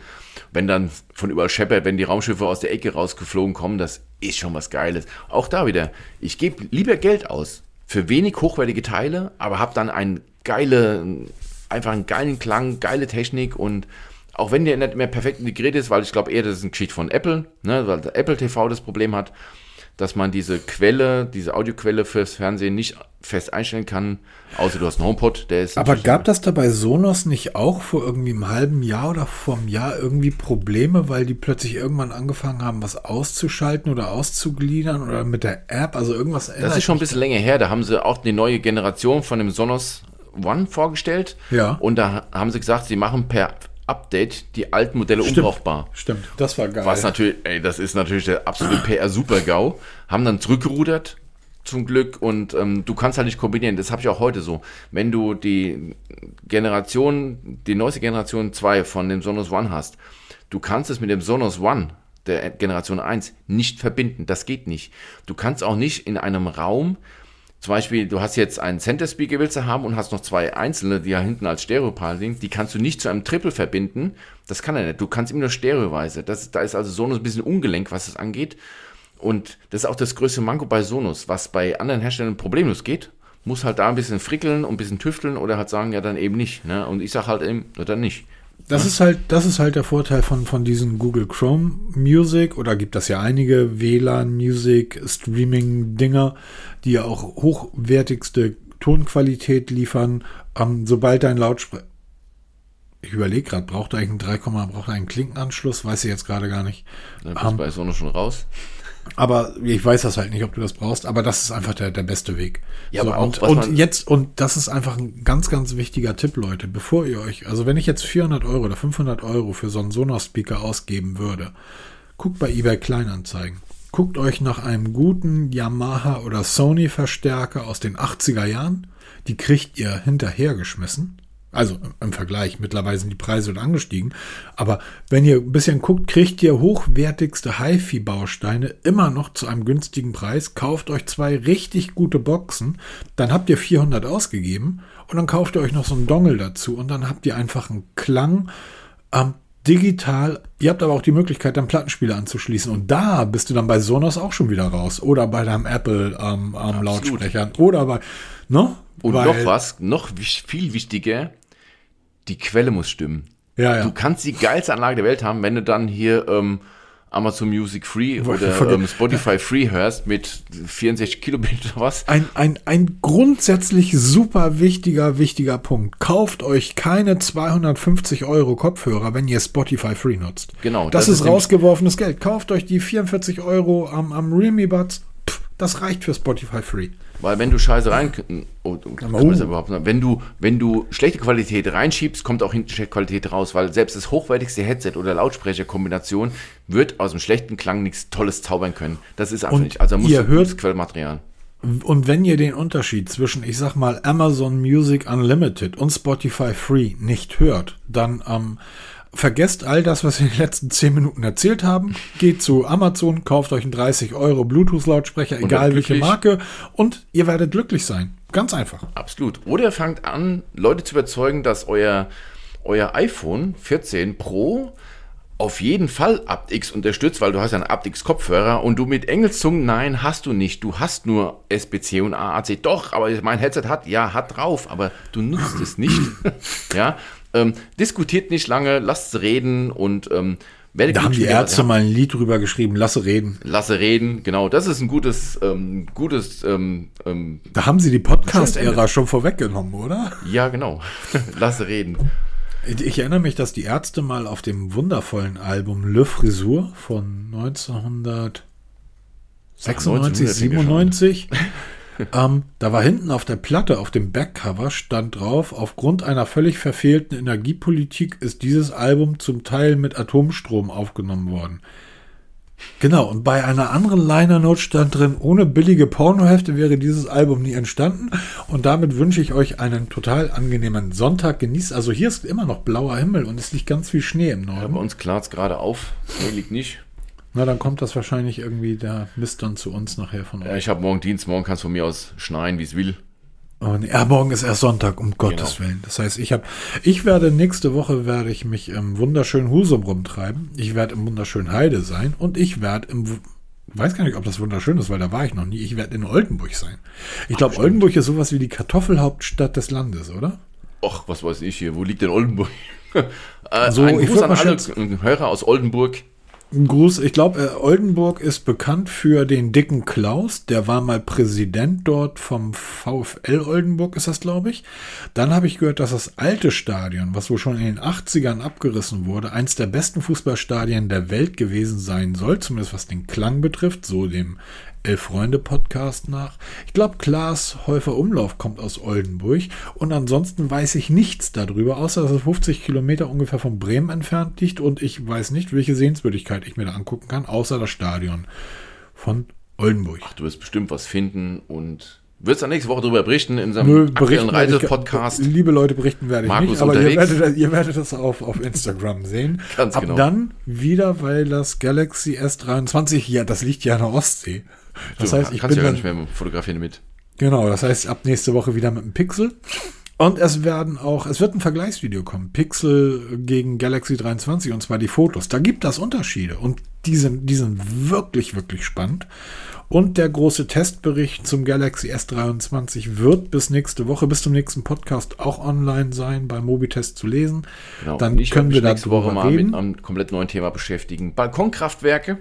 wenn dann von überall scheppert, wenn die Raumschiffe aus der Ecke rausgeflogen kommen, das ist schon was Geiles. Auch da wieder, ich gebe lieber Geld aus für wenig hochwertige Teile, aber habe dann einen geile, einfach einen geilen Klang, geile Technik und auch wenn der nicht mehr perfekt integriert ist, weil ich glaube eher, das ist eine Geschichte von Apple, ne, weil der Apple TV das Problem hat, dass man diese Quelle, diese Audioquelle fürs Fernsehen nicht fest einstellen kann, außer du hast einen HomePod, der ist Aber gab das da bei Sonos nicht auch vor irgendwie einem halben Jahr oder vor einem Jahr irgendwie Probleme, weil die plötzlich irgendwann angefangen haben, was auszuschalten oder auszugliedern oder mit der App, also irgendwas Das ist schon ein bisschen länger her. Da haben sie auch die neue Generation von dem Sonos One vorgestellt. Ja. Und da haben sie gesagt, sie machen per Update die alten Modelle Stimmt. unbrauchbar. Stimmt, das war geil. Was natürlich, ey, das ist natürlich der absolute [clears throat] PR-Super-GAU. Haben dann zurückgerudert, zum Glück, und ähm, du kannst halt nicht kombinieren. Das habe ich auch heute so. Wenn du die Generation, die neueste Generation 2 von dem Sonos One hast, du kannst es mit dem Sonos One der Generation 1 nicht verbinden. Das geht nicht. Du kannst auch nicht in einem Raum zum Beispiel, du hast jetzt einen Center Speaker willst du haben und hast noch zwei einzelne, die ja hinten als Stereopal sind. Die kannst du nicht zu einem Triple verbinden. Das kann er nicht. Du kannst immer nur stereoweise. Das, da ist also Sonos ein bisschen ungelenk, was das angeht. Und das ist auch das größte Manko bei Sonos, was bei anderen Herstellern problemlos geht. Muss halt da ein bisschen frickeln und ein bisschen tüfteln oder halt sagen, ja, dann eben nicht. Ne? Und ich sag halt eben, oder nicht. Das ist halt, das ist halt der Vorteil von, von diesen Google Chrome Music oder gibt das ja einige WLAN Music Streaming Dinger, die ja auch hochwertigste Tonqualität liefern. Ähm, sobald dein Lautsprecher, ich überlege gerade, braucht er eigentlich einen 3, braucht er einen Klinkenanschluss? Weiß ich jetzt gerade gar nicht. Dann bist du bei Sonos schon raus. Aber ich weiß das halt nicht, ob du das brauchst, aber das ist einfach der, der beste Weg. Ja, so, aber auch, und, und jetzt, und das ist einfach ein ganz, ganz wichtiger Tipp, Leute, bevor ihr euch, also wenn ich jetzt 400 Euro oder 500 Euro für so einen Sonos-Speaker ausgeben würde, guckt bei eBay Kleinanzeigen. Guckt euch nach einem guten Yamaha oder Sony Verstärker aus den 80er Jahren. Die kriegt ihr hinterhergeschmissen. Also im Vergleich, mittlerweile sind die Preise angestiegen. Aber wenn ihr ein bisschen guckt, kriegt ihr hochwertigste HiFi-Bausteine immer noch zu einem günstigen Preis. Kauft euch zwei richtig gute Boxen, dann habt ihr 400 ausgegeben und dann kauft ihr euch noch so einen Dongle dazu und dann habt ihr einfach einen Klang ähm, digital. Ihr habt aber auch die Möglichkeit, dann Plattenspieler anzuschließen und da bist du dann bei Sonos auch schon wieder raus oder bei deinem Apple ähm, ähm, Lautsprechern oder bei, ne? Und Weil- noch was, noch viel wichtiger, die Quelle muss stimmen. Ja, ja. Du kannst die geilste Anlage der Welt haben, wenn du dann hier ähm, Amazon Music Free oder ähm, Spotify Free hörst mit 64 Kilobit oder was. Ein, ein, ein grundsätzlich super wichtiger, wichtiger Punkt. Kauft euch keine 250 Euro Kopfhörer, wenn ihr Spotify Free nutzt. Genau, Das, das ist ist rausgeworfenes Geld. Kauft euch die 44 Euro am, am Realme Buds. Das reicht für Spotify Free. Weil wenn du Scheiße rein, oh, oh, das wenn du wenn du schlechte Qualität reinschiebst, kommt auch hinten schlechte Qualität raus, weil selbst das hochwertigste Headset oder Lautsprecherkombination wird aus dem schlechten Klang nichts Tolles zaubern können. Das ist einfach Und nicht. Also da musst ihr du hört- gutes Quellmaterial. Und wenn ihr den Unterschied zwischen, ich sag mal, Amazon Music Unlimited und Spotify Free nicht hört, dann ähm, vergesst all das, was wir in den letzten 10 Minuten erzählt haben. Geht zu Amazon, kauft euch einen 30 Euro Bluetooth-Lautsprecher, egal welche. Marke, und ihr werdet glücklich sein. Ganz einfach. Absolut. Oder fangt an, Leute zu überzeugen, dass euer, euer iPhone 14 Pro auf jeden Fall aptX unterstützt, weil du hast ja einen aptX-Kopfhörer und du mit Engelszungen, nein, hast du nicht. Du hast nur SBC und AAC. Doch, aber mein Headset hat, ja, hat drauf, aber du nutzt es nicht. [clears throat] ja, ähm, diskutiert nicht lange, lasst es reden und ähm, werdet Da haben die Ärzte mal ein Lied drüber geschrieben, lasse reden. Lasse reden, genau. Das ist ein gutes, ähm, gutes, ähm, ähm, Da haben sie die Podcast-Ära schon vorweggenommen, oder? ja, genau. [laughs] Lasse reden. Ich erinnere mich, dass die Ärzte mal auf dem wundervollen Album Le Frisur von 1996, 1900 fing er 97, ähm, da war hinten auf der Platte, auf dem Backcover, stand drauf, aufgrund einer völlig verfehlten Energiepolitik ist dieses Album zum Teil mit Atomstrom aufgenommen worden. Genau, und bei einer anderen Liner Note stand drin, ohne billige Pornohefte wäre dieses Album nie entstanden. Und damit wünsche ich euch einen total angenehmen Sonntag. Genießt, also hier ist immer noch blauer Himmel und es liegt ganz viel Schnee im Ja, Norden. bei uns klart es gerade auf. Nee, liegt nicht. Na, dann kommt das wahrscheinlich irgendwie der Mist dann zu uns nachher von Ja, euch. ich habe morgen Dienst, morgen kann es von mir aus schneien, wie es will. Oh, nee, ja, morgen ist erst Sonntag, um Gottes Genau. Willen. Das heißt, ich habe, ich werde nächste Woche werde ich mich im wunderschönen Husum rumtreiben. Ich werde im wunderschönen Heide sein und ich werde im, weiß gar nicht, ob das wunderschön ist, weil da war ich noch nie. Ich werde in Oldenburg sein. Ich glaube, Oldenburg ist sowas wie die Kartoffelhauptstadt des Landes, oder? Och, was weiß ich hier, wo liegt denn Oldenburg? [laughs] äh, So, ein ich Gruß an alle Hörer aus Oldenburg. Ein Gruß. Ich glaube, äh, Oldenburg ist bekannt für den dicken Klaus. Der war mal Präsident dort vom VfL Oldenburg, ist das, glaube ich. Dann habe ich gehört, dass das alte Stadion, was wohl schon in den 80ern abgerissen wurde, eins der besten Fußballstadien der Welt gewesen sein soll, zumindest was den Klang betrifft, so dem Elf-Freunde-Podcast nach. Ich glaube, Klaas Häufer Umlauf kommt aus Oldenburg und ansonsten weiß ich nichts darüber, außer dass es 50 Kilometer ungefähr von Bremen entfernt liegt und ich weiß nicht, welche Sehenswürdigkeit ich mir da angucken kann, außer das Stadion von Oldenburg. Du wirst bestimmt was finden und wirst dann nächste Woche darüber berichten in Nö, unserem aktuellen Reisepodcast. Liebe Leute, berichten werde ich Markus nicht, aber ihr unterwegs. werdet, ihr werdet das auf, auf Instagram sehen. Ganz Ab genau. dann wieder, weil das Galaxy S23, ja, das liegt ja an der Ostsee. Das Du heißt, ich kannst bin ja gar nicht mehr fotografieren mit. Genau, das heißt ab nächste Woche wieder mit dem Pixel. Und es werden auch, es wird ein Vergleichsvideo kommen. Pixel gegen Galaxy 23 und zwar die Fotos. Da gibt das Unterschiede und die sind, die sind wirklich, wirklich spannend. Und der große Testbericht zum Galaxy S23 wird bis nächste Woche, bis zum nächsten Podcast auch online sein, bei Mobitest zu lesen. Genau. Dann können wir nächste Woche mal reden. mit einem komplett neuen Thema beschäftigen. Balkonkraftwerke.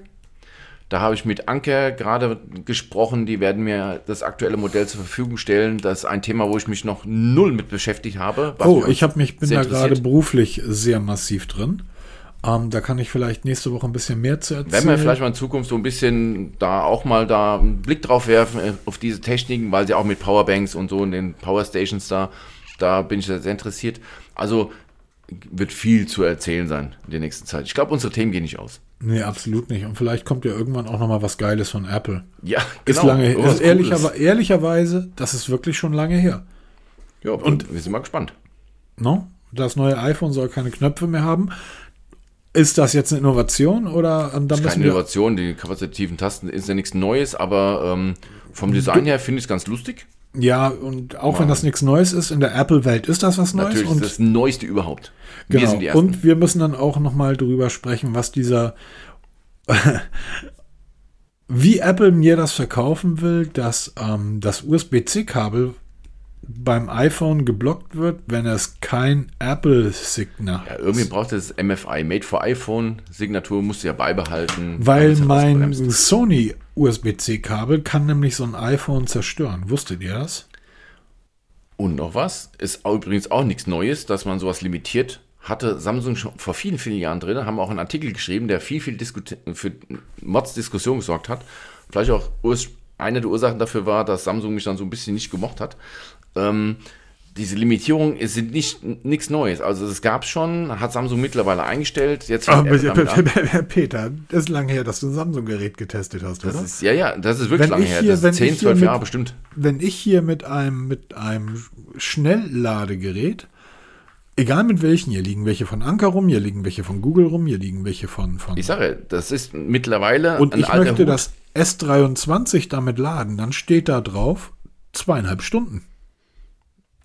Da habe ich mit Anker gerade gesprochen. Die werden mir das aktuelle Modell zur Verfügung stellen. Das ist ein Thema, wo ich mich noch null mit beschäftigt habe. Oh, ich habe mich, bin da gerade beruflich sehr massiv drin. Ähm, da kann ich vielleicht nächste Woche ein bisschen mehr zu erzählen. Werden wir vielleicht mal in Zukunft so ein bisschen da auch mal da einen Blick drauf werfen äh, auf diese Techniken, weil sie auch mit Powerbanks und so in den Powerstations da, da bin ich sehr interessiert. Also wird viel zu erzählen sein in der nächsten Zeit. Ich glaube, unsere Themen gehen nicht aus. Nee, absolut nicht. Und vielleicht kommt ja irgendwann auch noch mal was Geiles von Apple. Ja, Ist lange, Irgendwas ist ehrlicher, Cooles. ehrlicherweise, das ist wirklich schon lange her. Ja, und wir sind mal gespannt. No? Das neue iPhone soll keine Knöpfe mehr haben. Ist das jetzt eine Innovation oder ähm, da Das ist keine Innovation, die kapazitiven Tasten ist ja nichts Neues, aber ähm, vom Design her finde ich es ganz lustig. Ja und auch wenn das nichts Neues ist in der Apple-Welt ist das was Neues Natürlich und ist das Neueste überhaupt. Wir genau. Ersten. und wir müssen dann auch noch mal drüber sprechen, was dieser [laughs] wie Apple mir das verkaufen will, dass ähm, das USB-C-Kabel beim iPhone geblockt wird, wenn es kein Apple-Signal Ja, irgendwie braucht es MFI, Made for iPhone. Signatur musst du ja beibehalten. Weil mein. Sony USB-C-Kabel kann nämlich so ein iPhone zerstören. Wusstet ihr das? Und noch was, ist übrigens auch nichts Neues, dass man sowas limitiert hatte Samsung schon vor vielen, vielen Jahren drin, haben auch einen Artikel geschrieben, der viel, viel diskuti- für Mods-Diskussion gesorgt hat. Vielleicht auch eine der Ursachen dafür war, dass Samsung mich dann so ein bisschen nicht gemocht hat. Ähm, diese Limitierungen es sind nicht nichts Neues. Also es gab schon, hat Samsung mittlerweile eingestellt. Jetzt an. Peter, das ist lange her, dass du ein Samsung-Gerät getestet hast, Das oder? ist, ja, ja, das ist wirklich Wenn lange her. hier- Das ist 10, ich hier 12 mit- Jahre bestimmt. Wenn ich hier mit einem, mit einem Schnellladegerät, egal mit welchen, hier liegen welche von Anker rum, hier liegen welche von Google rum, hier liegen welche von, von Ich sage, das ist mittlerweile und ich möchte Hut. das S23 damit laden, dann steht da drauf zweieinhalb Stunden.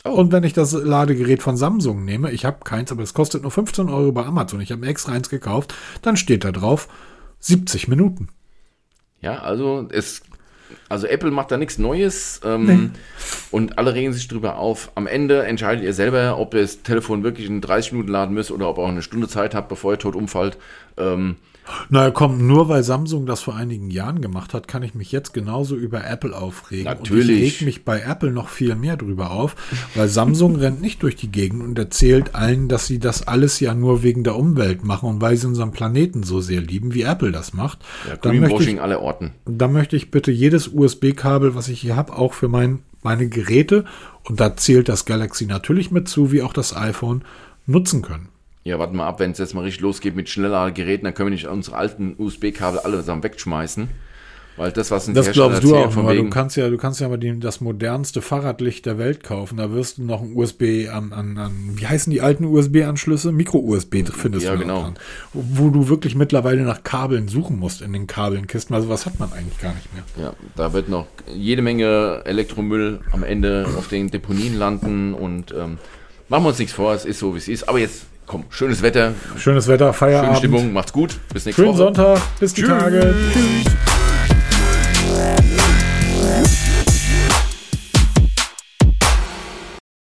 Und wenn ich das Ladegerät von Samsung nehme, ich habe keins, aber es kostet nur 15 Euro bei Amazon, ich habe mir extra eins gekauft, dann steht da drauf 70 Minuten. Ja, also es, also Apple macht da nichts Neues ähm, und alle regen sich drüber auf. Am Ende entscheidet ihr selber, ob ihr das Telefon wirklich in 30 Minuten laden müsst oder ob ihr auch eine Stunde Zeit habt, bevor ihr tot umfallt. Ähm, Naja, komm, nur weil Samsung das vor einigen Jahren gemacht hat, kann ich mich jetzt genauso über Apple aufregen. Und Natürlich. ich reg mich bei Apple noch viel mehr drüber auf, weil Samsung [laughs] rennt nicht durch die Gegend und erzählt allen, dass sie das alles ja nur wegen der Umwelt machen und weil sie unseren Planeten so sehr lieben, wie Apple das macht. ja, Greenwashing ich, aller Orten. dann möchte ich bitte jedes USB-Kabel, was ich hier habe, auch für mein, meine Geräte, und da zählt das Galaxy natürlich mit zu, wie auch das iPhone, nutzen können. Ja, warten mal ab, wenn es jetzt mal richtig losgeht mit Schnellladegeräten, dann können wir nicht unsere alten USB-Kabel alle zusammen wegschmeißen. Weil das, was uns Das glaubst du auch nur. Du kannst ja, du kannst ja mal die, das modernste Fahrradlicht der Welt kaufen. Da wirst du noch ein USB an, an, an wie heißen die alten USB-Anschlüsse? Micro-USB findest Ja, du noch genau. dran. Wo du wirklich mittlerweile nach Kabeln suchen musst in den Kabelnkisten. Also was hat man eigentlich gar nicht mehr. Ja, da wird noch jede Menge Elektromüll am Ende auf den Deponien landen und ähm, machen wir uns nichts vor, es ist so, wie es ist. Aber jetzt, komm, schönes Wetter, Schönes Wetter, schöne Feierabend. Stimmung, macht's gut, bis nächste Schönen Woche. Sonntag, bis die Tschüss. Tage. Tschüss.